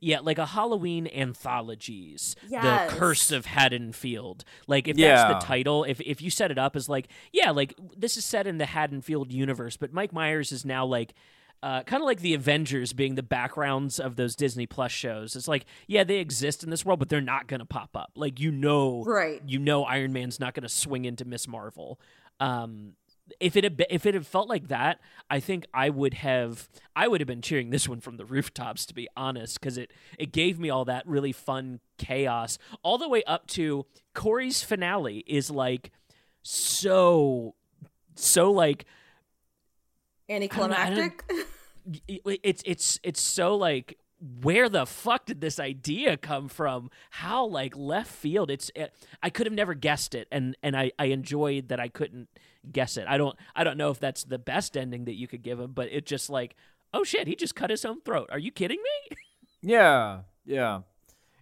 Yeah, like a Halloween anthologies. Yes. The Curse of Haddonfield. Like if yeah. that's the title, if if you set it up as like, yeah, like this is set in the Haddonfield universe, but Mike Myers is now like uh, kind of like the Avengers being the backgrounds of those Disney Plus shows. It's like, yeah, they exist in this world, but they're not going to pop up. Like you know, right? You know, Iron Man's not going to swing into Ms. Marvel. Um, if it had been, if it had felt like that, I think I would have I would have been cheering this one from the rooftops to be honest because it it gave me all that really fun chaos all the way up to Corey's finale is like so so like anticlimactic. it's it's it's so like where the fuck did this idea come from? How like left field? It's it, I could have never guessed it, and and I I enjoyed that I couldn't guess it. I don't I don't know if that's the best ending that you could give him, but it just like oh shit, he just cut his own throat. Are you kidding me? Yeah, yeah.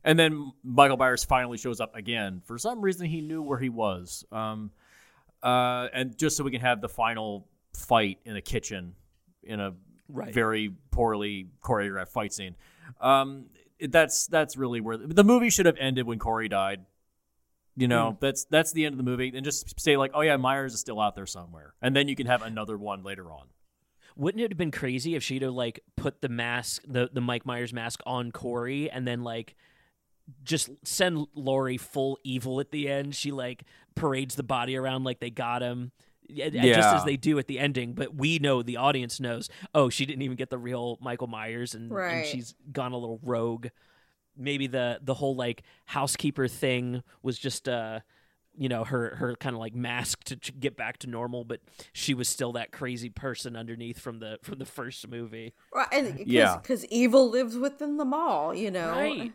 And then Michael Myers finally shows up again. For some reason, he knew where he was. Um, uh, and just so we can have the final fight in a kitchen in a right. very poorly choreographed fight scene. Um, that's that's really where the, the, movie should have ended when Corey died. You know, mm. that's that's the end of the movie, and just say like, oh yeah, Myers is still out there somewhere, and then you can have another one later on. Wouldn't it have been crazy if she'd have like put the mask, the the Mike Myers mask on Corey, and then like just send Laurie full evil at the end? She like parades the body around like they got him yeah. just as they do at the ending. But we know the audience knows. Oh, she didn't even get the real Michael Myers, and, right. and she's gone a little rogue. Maybe the the whole like housekeeper thing was just uh you know her her kind of like mask to get back to normal but she was still that crazy person underneath from the from the first movie right and cause, yeah because evil lives within them all you know right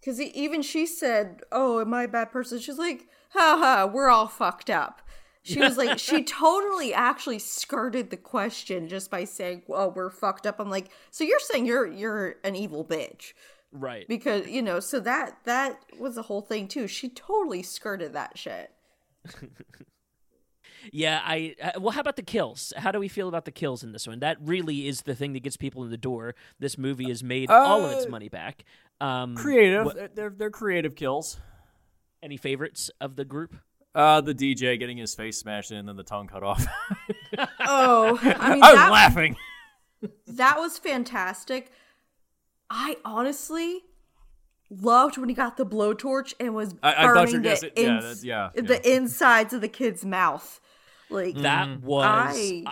because even she said oh am i a bad person she's like ha ha we're all fucked up She was like, she totally actually skirted the question just by saying, "Well, we're fucked up." I'm like, so you're saying you're you're an evil bitch Right. because you know? So that that was the whole thing too. She totally skirted that shit. Yeah, I uh, well, how about the kills? How do we feel about the kills in this one? That really is the thing that gets people in the door. This movie has made all of its Uh, money back. Um, Creative. what- They're- They're they're creative kills. any favorites of the group? Uh, the DJ getting his face smashed in and then the tongue cut off. Oh, I mean I was that laughing. that was fantastic. I honestly loved when he got the blowtorch and was I- I burning you were gonna the, say- yeah, ins- that's- yeah, the insides of the kid's mouth. Like That was I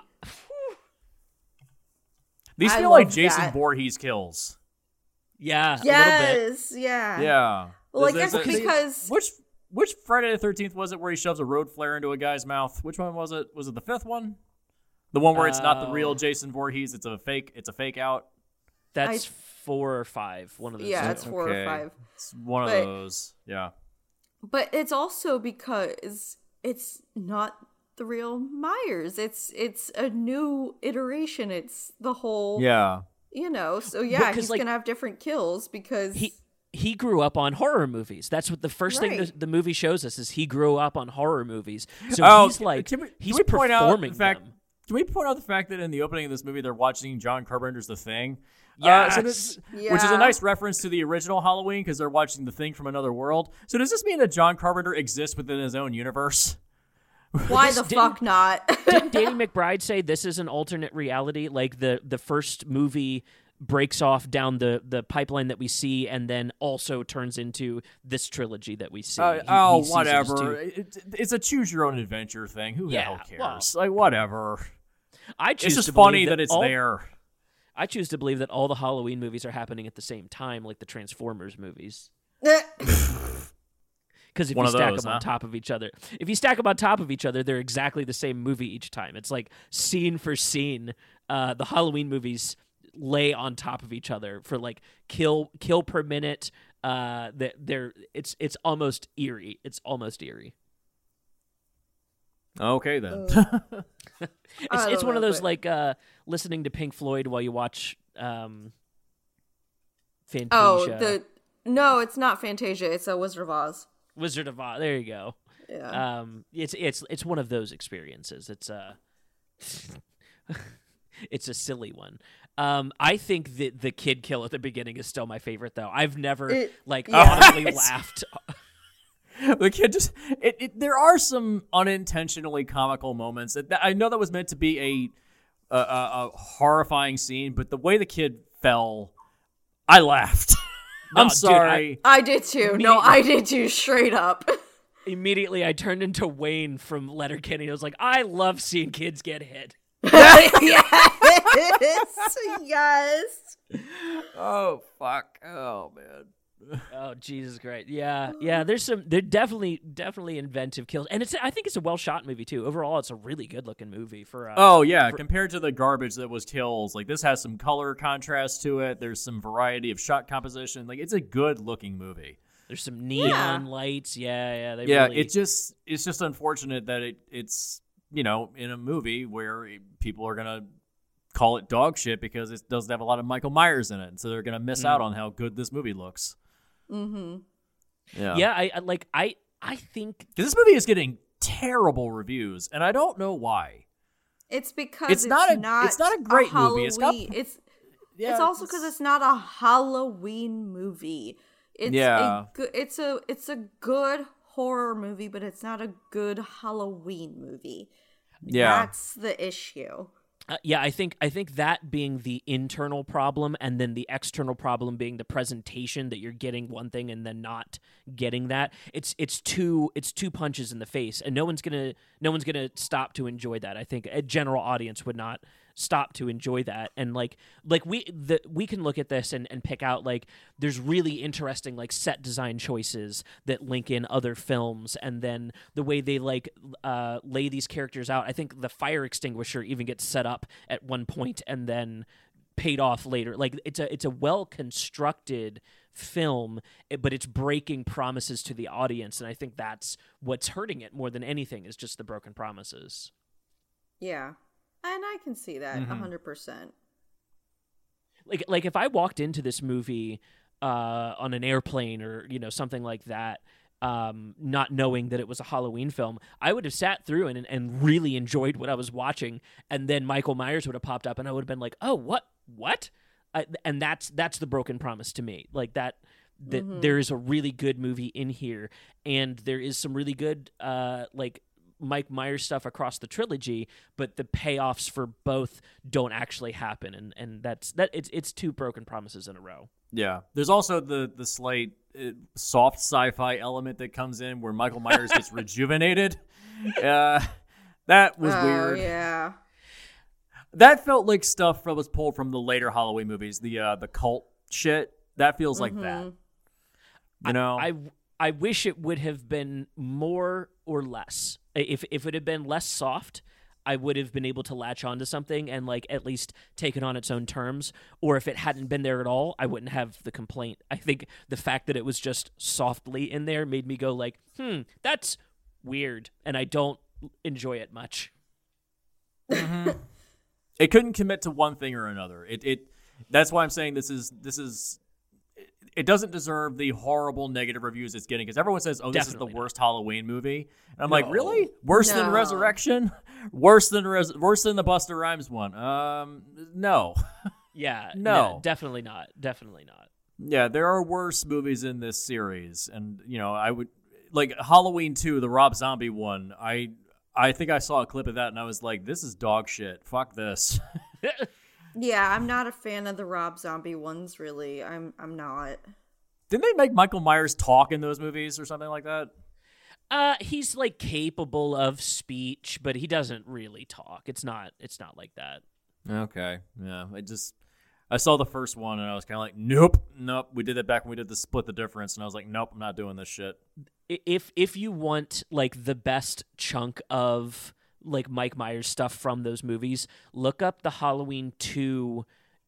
These I feel like Jason that. Voorhees kills. yeah, a little bit. yes, yeah, Yeah. Well, I There's- guess because- which which Friday the Thirteenth was it where he shoves a road flare into a guy's mouth? Which one was it? Was it the fifth one? The one where it's not the Oh. real Jason Voorhees. It's a fake. It's a fake out. That's four or five. One of those. Yeah, two. it's four Okay. or five. It's one of those. Yeah. But it's also because it's not the real Myers. It's it's a new iteration. It's the whole Yeah. you know. So yeah, he's like, gonna have different kills because he he grew up on horror movies. That's what the first thing the, the movie shows us is he grew up on horror movies. So oh, he's like can we, can he's we point out performing the fact? them. Can we point out the fact that in the opening of this movie they're watching John Carpenter's The Thing? Uh, Yes. so this- Which is a nice reference to the original Halloween because they're watching The Thing from another world. So does this mean that John Carpenter exists within his own universe? why the Didn't- fuck not? Didn't Danny McBride say this is an alternate reality? Like the the first movie breaks off down the the pipeline that we see, and then also turns into this trilogy that we see. Uh, He- he oh, sees it as whatever. It- it- it's a choose your own adventure thing. Who the Yeah, hell well, cares? like whatever. I choose It's just to funny believe that, it's all- there. I choose to believe that all the Halloween movies are happening at the same time, like the Transformers movies. Because if One you stack those, them huh? on top of each other, if you stack them on top of each other, they're exactly the same movie each time. It's like scene for scene. Uh, the Halloween movies lay on top of each other for like kill kill per minute. Uh, that they're it's it's almost eerie. It's almost eerie. Okay then. It's it's don't one of those but- like uh, listening to Pink Floyd while you watch um, Fantasia. oh, the no, it's not Fantasia. It's a Wizard of Oz. Wizard of Oz. There you go. Yeah. Um, it's it's it's one of those experiences. It's a it's a silly one. Um, I think that the kid kill at the beginning is still my favorite, though. I've never It- like yeah. audibly laughed. the kid just it, it, there are some unintentionally comical moments i know that was meant to be a, a, a, a horrifying scene but the way the kid fell i laughed No, i'm dude, I- sorry I did too. No, I did too. Straight up. Immediately, I turned into Wayne from Letterkenny. I was like, I love seeing kids get hit. Yes. Yes. oh fuck oh man Oh Jesus Christ! Yeah, yeah. There's some. They're definitely, definitely inventive kills, and it's. I think it's a well shot movie too. Overall, it's a really good looking movie for. Uh, oh yeah compared to the garbage that was kills like this has some color contrast to it there's some variety of shot composition like it's a good looking movie There's some neon lights. Yeah, yeah. They yeah really, it just it's just unfortunate that it it's you know in a movie where people are gonna call it dog shit because it doesn't have a lot of michael myers in it so they're gonna miss out on how good this movie looks Mm-hmm. yeah Yeah, I, I like. I I think this movie is getting terrible reviews and i don't know why It's because It's it's, not a- not. it's not a great movie. It's got- Halloween- It's yeah it's also because it's not a Halloween movie. It's Yeah. a. It's a it's a good horror movie, but it's not a good Halloween movie. yeah That's the issue. Uh, yeah, I think I think that being the internal problem, and then the external problem being the presentation that you're getting one thing and then not getting that. It's it's two it's two punches in the face, and no one's gonna no one's gonna stop to enjoy that. I think a general audience would not stop to enjoy that and like like we the we can look at this and, and pick out like there's really interesting like set design choices that link in other films and then the way they like uh lay these characters out i think the fire extinguisher even gets set up at one point and then paid off later. Like it's a it's a well constructed film, eh, but it's breaking promises to the audience, and I think that's what's hurting it more than anything is just the broken promises. Yeah. And I can see that a Mhm. 100%. Like like if I walked into this movie uh, on an airplane or you know something like that. Um, not knowing that it was a Halloween film, I would have sat through and, and really enjoyed what I was watching, and then Michael Myers would have popped up, and I would have been like, "Oh, what? What?" I, and that's that's the broken promise to me. Like that that Mhm. there is a really good movie in here, and there is some really good uh like Mike Myers stuff across the trilogy, but the payoffs for both don't actually happen, and and that's that it's it's two broken promises in a row. Yeah. There's also the the slight uh, soft sci-fi element that comes in where Michael Myers gets rejuvenated. Uh, that was oh, weird. yeah. That felt like stuff that was pulled from the later Halloween movies, the uh, the cult shit. That feels like that. Mhm. You know, I I wish it would have been more or less. If if it had been less soft, I would have been able to latch onto something and like at least take it on its own terms. Or if it hadn't been there at all, I wouldn't have the complaint. I think the fact that it was just softly in there made me go like, hmm, that's weird, and I don't enjoy it much. it couldn't commit to one thing or another. It it that's why I'm saying this is this is it doesn't deserve the horrible negative reviews it's getting because everyone says, "Oh, this is the not. worst Halloween movie," and I'm like, "Really? Worse than Resurrection? Worse than Res- worse than the Busta Rhymes one?" Um, no. Yeah, No. definitely not. Definitely not. Yeah, there are worse movies in this series, and you know, I would like Halloween two, the Rob Zombie one. I I think I saw a clip of that, and I was like, "This is dog shit. Fuck this." Yeah, I'm not a fan of the Rob Zombie ones, really. I'm I'm not. Didn't they make Michael Myers talk in those movies or something like that? Uh, he's like capable of speech, but he doesn't really talk. It's not. It's not like that. Okay. Yeah. I just I saw the first one and I was kind of like, nope, nope. We did that back when we did the split the difference, and I was like, nope, I'm not doing this shit. If if you want like the best chunk of like Mike Myers stuff from those movies, look up the Halloween two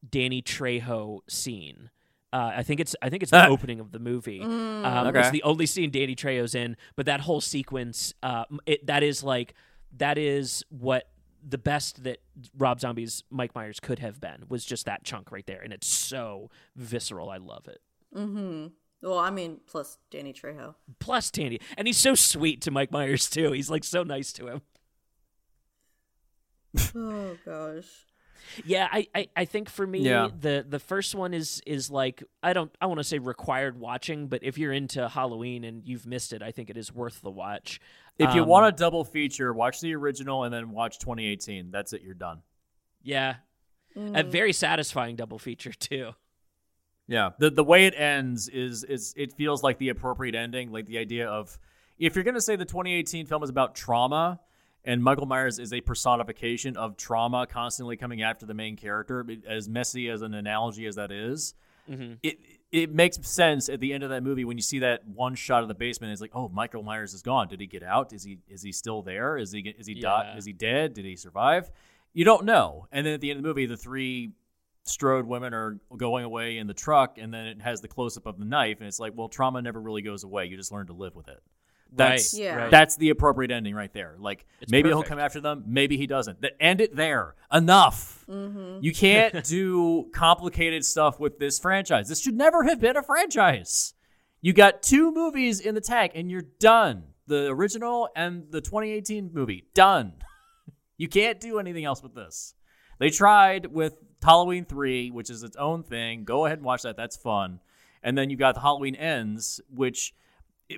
Danny Trejo scene. Uh, I think it's I think it's the Ah. opening of the movie. Mm. Um, Okay. It's the only scene Danny Trejo's in, but that whole sequence, uh, it, that is like that is what the best that Rob Zombie's Mike Myers could have been was just that chunk right there, and it's so visceral. I love it. Mm-hmm. Well, I mean, plus Danny Trejo. Plus Danny, and he's so sweet to Mike Myers too. He's like so nice to him. Oh gosh. Yeah, I, I, I think for me Yeah. the the first one is is like I don't I want to say required watching, but if you're into Halloween and you've missed it, I think it is worth the watch. If you Um, want a double feature, watch the original and then watch 2018. That's it. You're done. Yeah, a Mm. very satisfying double feature too. Yeah. The the way it ends is is it feels like the appropriate ending, like the idea of if you're gonna say the 2018 film is about trauma and Michael Myers is a personification of trauma constantly coming after the main character, as messy as an analogy as that is, Mhm. it it makes sense at the end of that movie when you see that one shot of the basement. It's like, oh, Michael Myers is gone. Did he get out? Is he is he still there? Is he is he di- is he dead? Did he survive? You don't know. And then at the end of the movie, the three Strode women are going away in the truck, and then it has the close up of the knife, and it's like, well, trauma never really goes away. You just learn to live with it. That's right, Yeah. right. that's the appropriate ending right there. Like It's maybe he'll come after them, maybe he doesn't. Th- End it there. Enough. Mm-hmm. You can't do complicated stuff with this franchise. This should never have been a franchise. You got two movies in the tank and you're done. The original and the 2018 movie. Done. You can't do anything else with this. They tried with Halloween 3, which is its own thing. Go ahead and watch that. That's fun. And then you've got the Halloween Ends, which it-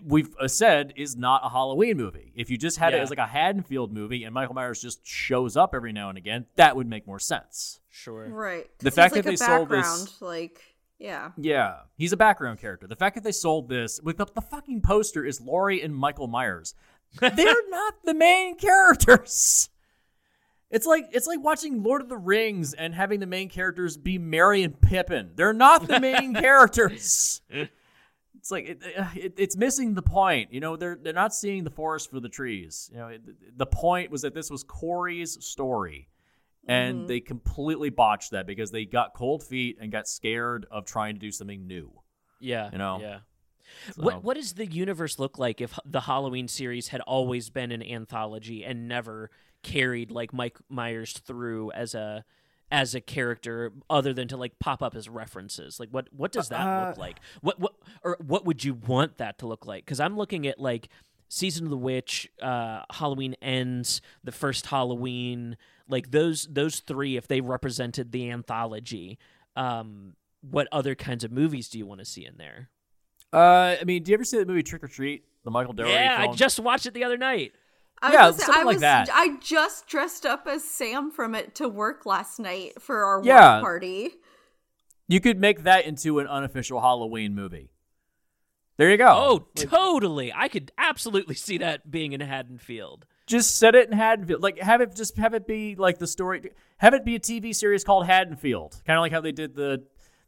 we've uh, said is not a Halloween movie. If you just had it as like a Haddonfield movie and Michael Myers just shows up every now and again, that would make more sense. Sure. Right. The fact he's that like they a sold this- background, like, yeah. Yeah, he's a background character. The fact that they sold this with the, the fucking poster is Laurie and Michael Myers. They're not the main characters. It's like it's like watching Lord of the Rings and having the main characters be Merry and Pippin. They're not the main characters. It's like it, it, it's missing the point. You know, they're they're not seeing the forest for the trees. You know, it, the point was that this was Corey's story. And Mhm. they completely botched that because they got cold feet and got scared of trying to do something new. Yeah. You know? Yeah. So- What what does the universe look like if the Halloween series had always been an anthology and never carried like Mike Myers through as a as a character other than to like pop up as references? Like what what does that look Uh, like? What what or what would you want that to look like? Cuz I'm looking at like Season of the Witch, uh, Halloween Ends, the first Halloween, like those those three if they represented the anthology, um what other kinds of movies do you want to see in there? Uh, I mean, do you ever see the movie Trick or Treat? The Michael Dougherty Yeah, I just watched it the other night. I was Yeah, gonna something I like was, that. I just dressed up as Sam from it to work last night for our Yeah. work party. You could make that into an unofficial Halloween movie. There you go. Oh, totally. I could absolutely see that being in Haddonfield. just set it in Haddonfield. Like have it just have it be like the story. Have it be a TV series called Haddonfield, kind of like how they did the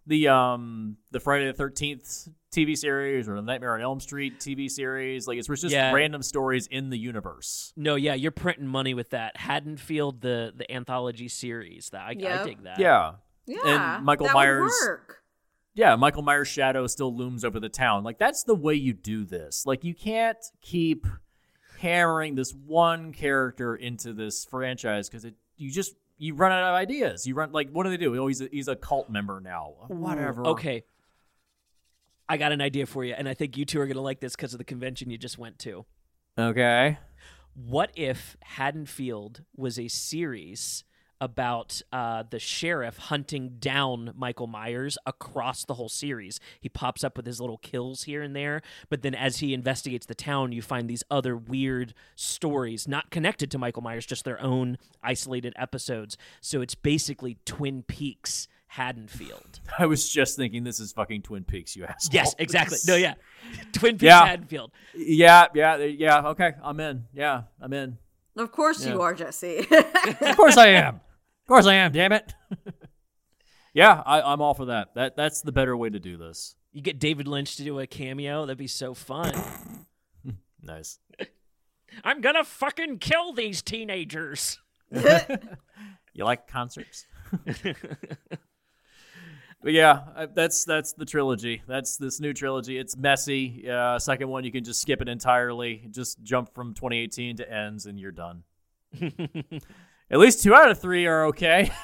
the um the Friday the Thirteenth TV series or the Nightmare on Elm Street TV series. Like it's just Yeah. random stories in the universe. No, yeah, you're printing money with that Haddonfield, the the anthology series. That I, I dig that. Yeah, Yeah, And Michael that would Myers- work. yeah. Michael Myers' shadow still looms over the town. Like that's the way you do this. Like you can't keep hammering this one character into this franchise because it you just you run out of ideas. You run like what do they do? Oh, he's a, he's a cult member now. Whatever. Okay. I got an idea for you, and I think you two are gonna like this because of the convention you just went to. Okay. What if Haddonfield was a series about uh, the sheriff hunting down Michael Myers across the whole series? He pops up with his little kills here and there, but then as he investigates the town, you find these other weird stories, not connected to Michael Myers, just their own isolated episodes. So it's basically Twin Peaks Haddonfield. I was just thinking this is fucking Twin Peaks, you asshole. Yes, exactly. No, yeah. Twin Peaks Yeah. Haddonfield. Yeah, yeah, yeah. Okay, I'm in. Yeah, I'm in. Of course you are, Jesse. Of course I am. Of course I am. Damn it. yeah, I, I'm all for that. That that's the better way to do this. You get David Lynch to do a cameo. That'd be so fun. Nice. I'm gonna fucking kill these teenagers. You like concerts? but yeah, that's that's the trilogy. That's this new trilogy. It's messy. Uh, second one, you can just skip it entirely. Just jump from 2018 to ends, and you're done. At least two out of three are okay.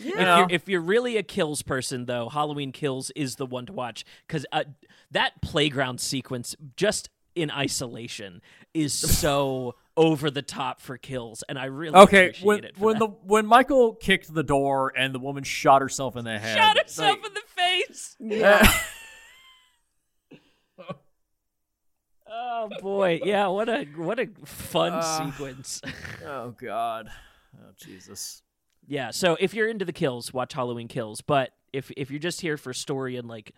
If you're, if you're really a kills person, though, Halloween Kills is the one to watch because uh, that playground sequence, just in isolation, is so over the top for kills, and I really Okay, appreciate when it. For when that. the when Michael kicked the door and the woman shot herself in the head, shot herself like- in the face. yeah. Oh boy, yeah, what a what a fun Uh, sequence. oh God, oh Jesus. Yeah, so if you're into the kills, watch Halloween Kills. But if if you're just here for story and like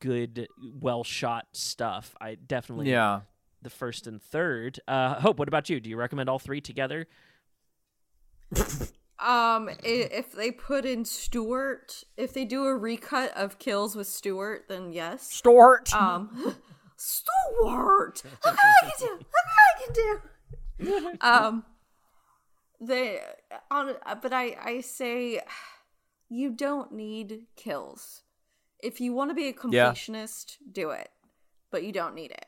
good, well shot stuff, I definitely Yeah. the first and third. Uh, Hope, what about you? Do you recommend all three together? Um, if they put in Stewart, if they do a recut of Kills with Stewart, then yes. Stuart. Um, Stewart, look what I can do! Look what I can do! um, they on, but I I say you don't need kills. If you want to be a completionist, do it, but you don't need it.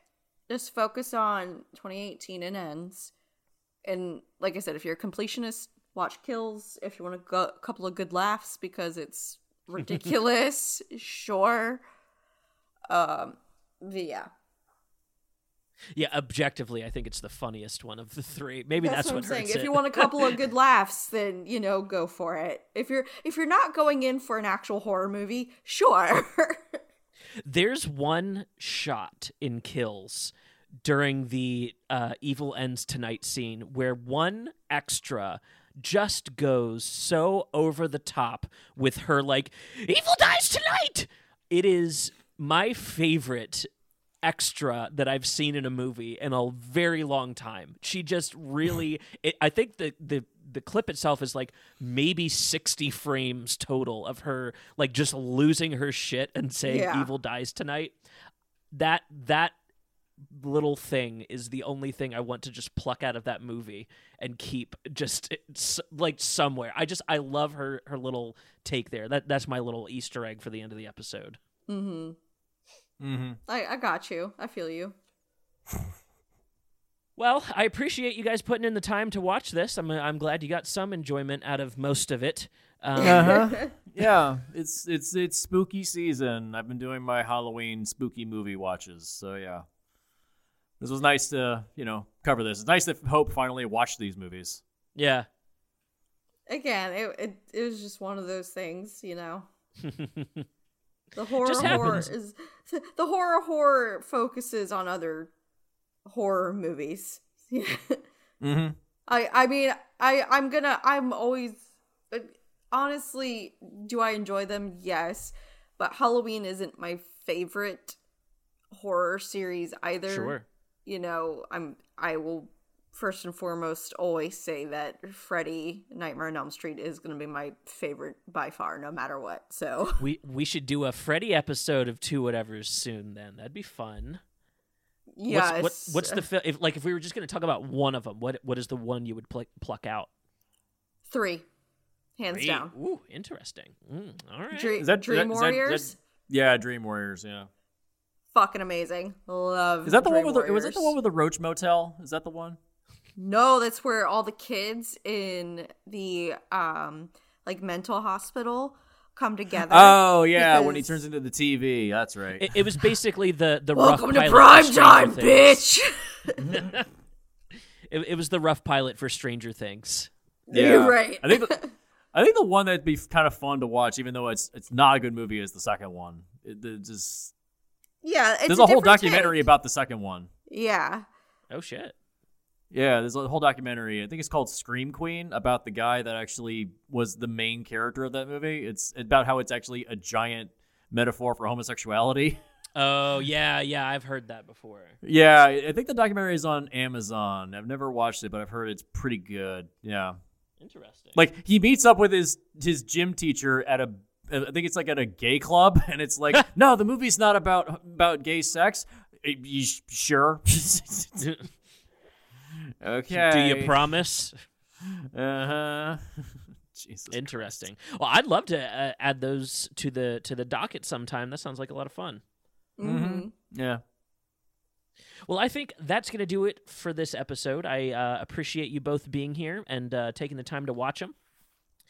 Just focus on 2018 and ends. And like I said, if you're a completionist, watch kills. If you want a go- couple of good laughs because it's ridiculous, sure. Um, yeah, Yeah, objectively, I think it's the funniest one of the three. Maybe that's, that's, what I'm saying. hurts If you want a couple of good laughs, then you know, go for it. If you're if you're not going in for an actual horror movie, sure. There's one shot in Kills during the uh, Evil Ends Tonight scene where one extra just goes so over the top with her, like, Evil dies tonight! It is my favorite extra that I've seen in a movie in a very long time. She just really it, I think the the the clip itself is like maybe 60 frames total of her like just losing her shit and saying Yeah. evil dies tonight. That that little thing is the only thing I want to just pluck out of that movie and keep just it's, like somewhere. I just I love her her little take there. That that's my little Easter egg for the end of the episode. Mm-hmm. Mm-hmm. I, I got you. I feel you. Well, I appreciate you guys putting in the time to watch this. I'm I'm glad you got some enjoyment out of most of it. Um, Uh-huh. yeah, it's it's it's spooky season. I've been doing my Halloween spooky movie watches, so yeah. This was nice to you know cover this. It's nice that Hope finally watched these movies. yeah. Again, it, it it was just one of those things, you know. The horror Just horror happens. is the horror horror focuses on other horror movies. Mm-hmm. I I mean I I'm gonna I'm always uh, honestly do I enjoy them yes but Halloween isn't my favorite horror series either Sure. you know I'm I will first and foremost always say that Freddy Nightmare on Elm Street is gonna be my favorite by far no matter what so We we should do a Freddy episode of two whatevers soon. Then that'd be fun. yes What's, what, what's the fi- if like if we were just going to talk about one of them? What what is the one you would pl- pluck out? three hands Three. down Ooh, interesting. Mm, all right. Dream, Is that Dream is that- is that- Warriors yeah, Dream Warriors. Yeah. fucking amazing love Is that the Dream one with the, was it the one with the Roach Motel? Is that the one? No, that's where all the kids in the um like mental hospital come together. Oh yeah, when he turns into the TV. That's right. It, it was basically the the Welcome rough to prime time, bitch. It, it was the rough pilot for Stranger Things. Yeah, You're right. I think the, I think the one that'd be kind of fun to watch, even though it's it's not a good movie, is the second one. It, it just yeah, it's there's a, whole documentary take. about the second one. Yeah, Oh shit. Yeah, there's a whole documentary. I think it's called Scream Queen about the guy that actually was the main character of that movie. It's about how it's actually a giant metaphor for homosexuality. Oh yeah, yeah. I've heard that before. yeah, I think the documentary is on Amazon. I've never watched it, but I've heard it's pretty good. Yeah. Interesting. Like he meets up with his his gym teacher at a I think it's like at a gay club and it's like no the movie's not about about gay sex. Eh, You sure? okay. Do you promise? Uh huh. Jesus. Interesting. Well, I'd love to uh, add those to the to the docket sometime. That sounds like a lot of fun. Mm-hmm. Yeah. Well, I think that's going to do it for this episode. I uh, appreciate you both being here and uh, taking the time to watch them.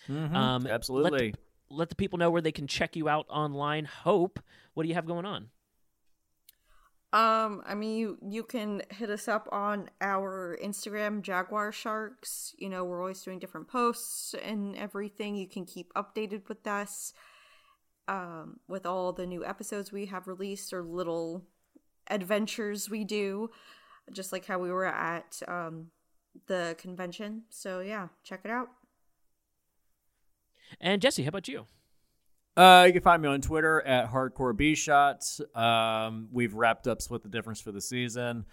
Um, let, Absolutely. the, let the people know where they can check you out online. Hope, what do you have going on? Um, I mean, you you can hit us up on our Instagram, Jaguar Sharks. You know, we're always doing different posts and everything. You can keep updated with us, um, with all the new episodes we have released or little adventures we do, just like how we were at um the convention. So yeah, check it out. And Jesse, how about you? Uh, you can find me on Twitter at Hardcore B Shots. Um, we've wrapped up Split the Difference for the season.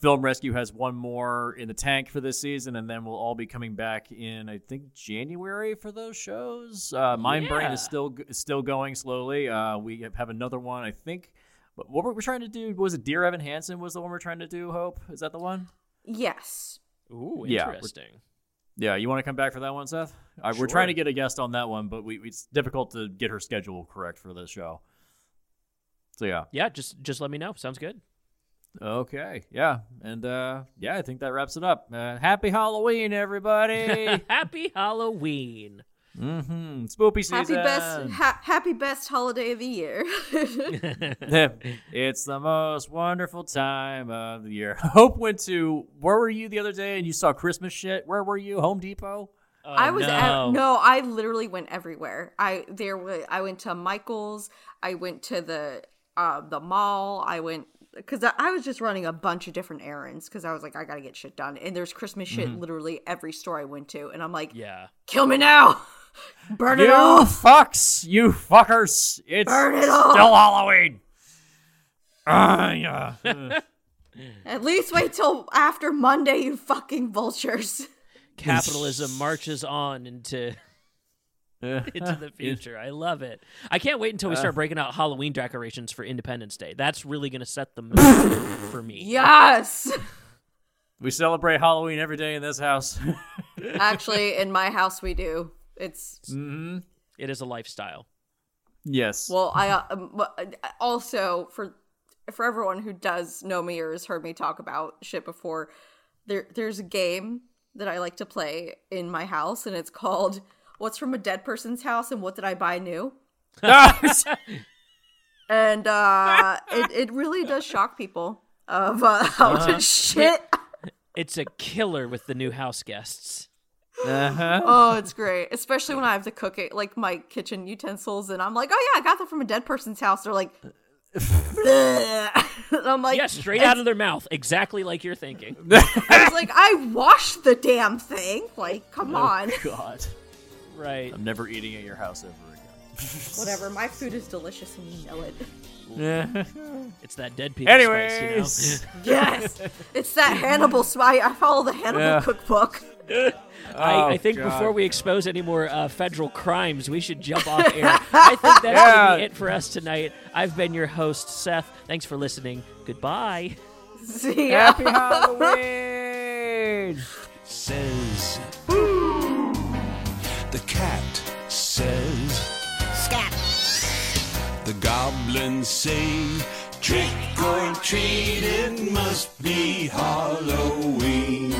Film Rescue has one more in the tank for this season, and then we'll all be coming back in, I think, January for those shows. Uh, Mind Brain is still is still going slowly. Uh, we have another one, I think. But what were we trying to do? Was it Dear Evan Hansen? Was the one we're trying to do? Hope is that the one? Yes. Ooh, interesting. Yeah, you want to come back for that one, Seth? Sure. We're trying to get a guest on that one, but we, it's difficult to get her schedule correct for this show. So yeah. Yeah, just just let me know. Sounds good. Okay. Yeah. And uh yeah, I think that wraps it up. Uh, happy Halloween, everybody. Happy Halloween. Mm-hmm. Spoopy season. Happy best ha- happy best holiday of the year. it's the most wonderful time of the year. Hope went to where were you the other day and you saw Christmas shit? Where were you? Home Depot? Oh, I was no. at, no, I literally went everywhere. I there was I went to Michael's, I went to the uh the mall, I went because I, I was just running a bunch of different errands because I was like I gotta get shit done, and there's Christmas shit literally every store I went to, and I'm like, Yeah. kill me now, burn You it off. fucks, you fuckers. It's Burn it still all. Halloween. Ah, yeah. At least wait till after Monday, you fucking vultures. Capitalism marches on into into the future. I love it. I can't wait until we Uh. start breaking out Halloween decorations for Independence Day. That's really going to set the mood for me. Yes. We celebrate Halloween every day in this house. Actually, in my house we do. It's mm-hmm. It is a lifestyle. Yes. well, I uh, um, uh, also for for everyone who does know me or has heard me talk about shit before. There, there's a game that I like to play in my house, and it's called "What's from a Dead Person's House and What Did I Buy New." and uh, it it really does shock people of uh, how much shit. It's a killer with the new house guests. Uh-huh. Oh, it's great, especially when I have to cook it, like my kitchen utensils, and I'm like, oh yeah, I got that from a dead person's house. They're like, I'm like, Yeah, straight out of their mouth, exactly like you're thinking. I was like, I washed the damn thing. Like, come on, God. Right. I'm never eating at your house ever again. whatever. My food is delicious, and you know it. Yeah. It's that dead people spice, you know? Yes, it's that Hannibal spice. I follow the Hannibal Yeah. cookbook. I, Oh, I think God. before we expose any more uh, federal crimes, we should jump off air. I think that's going to be it for us tonight. I've been your host, Seth. Thanks for listening. Goodbye. See ya. Happy Halloween! says. The cat says. Scat. The goblins say. Trick or treat, it must be Halloween.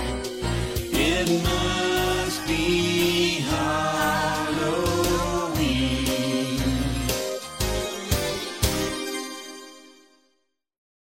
It must be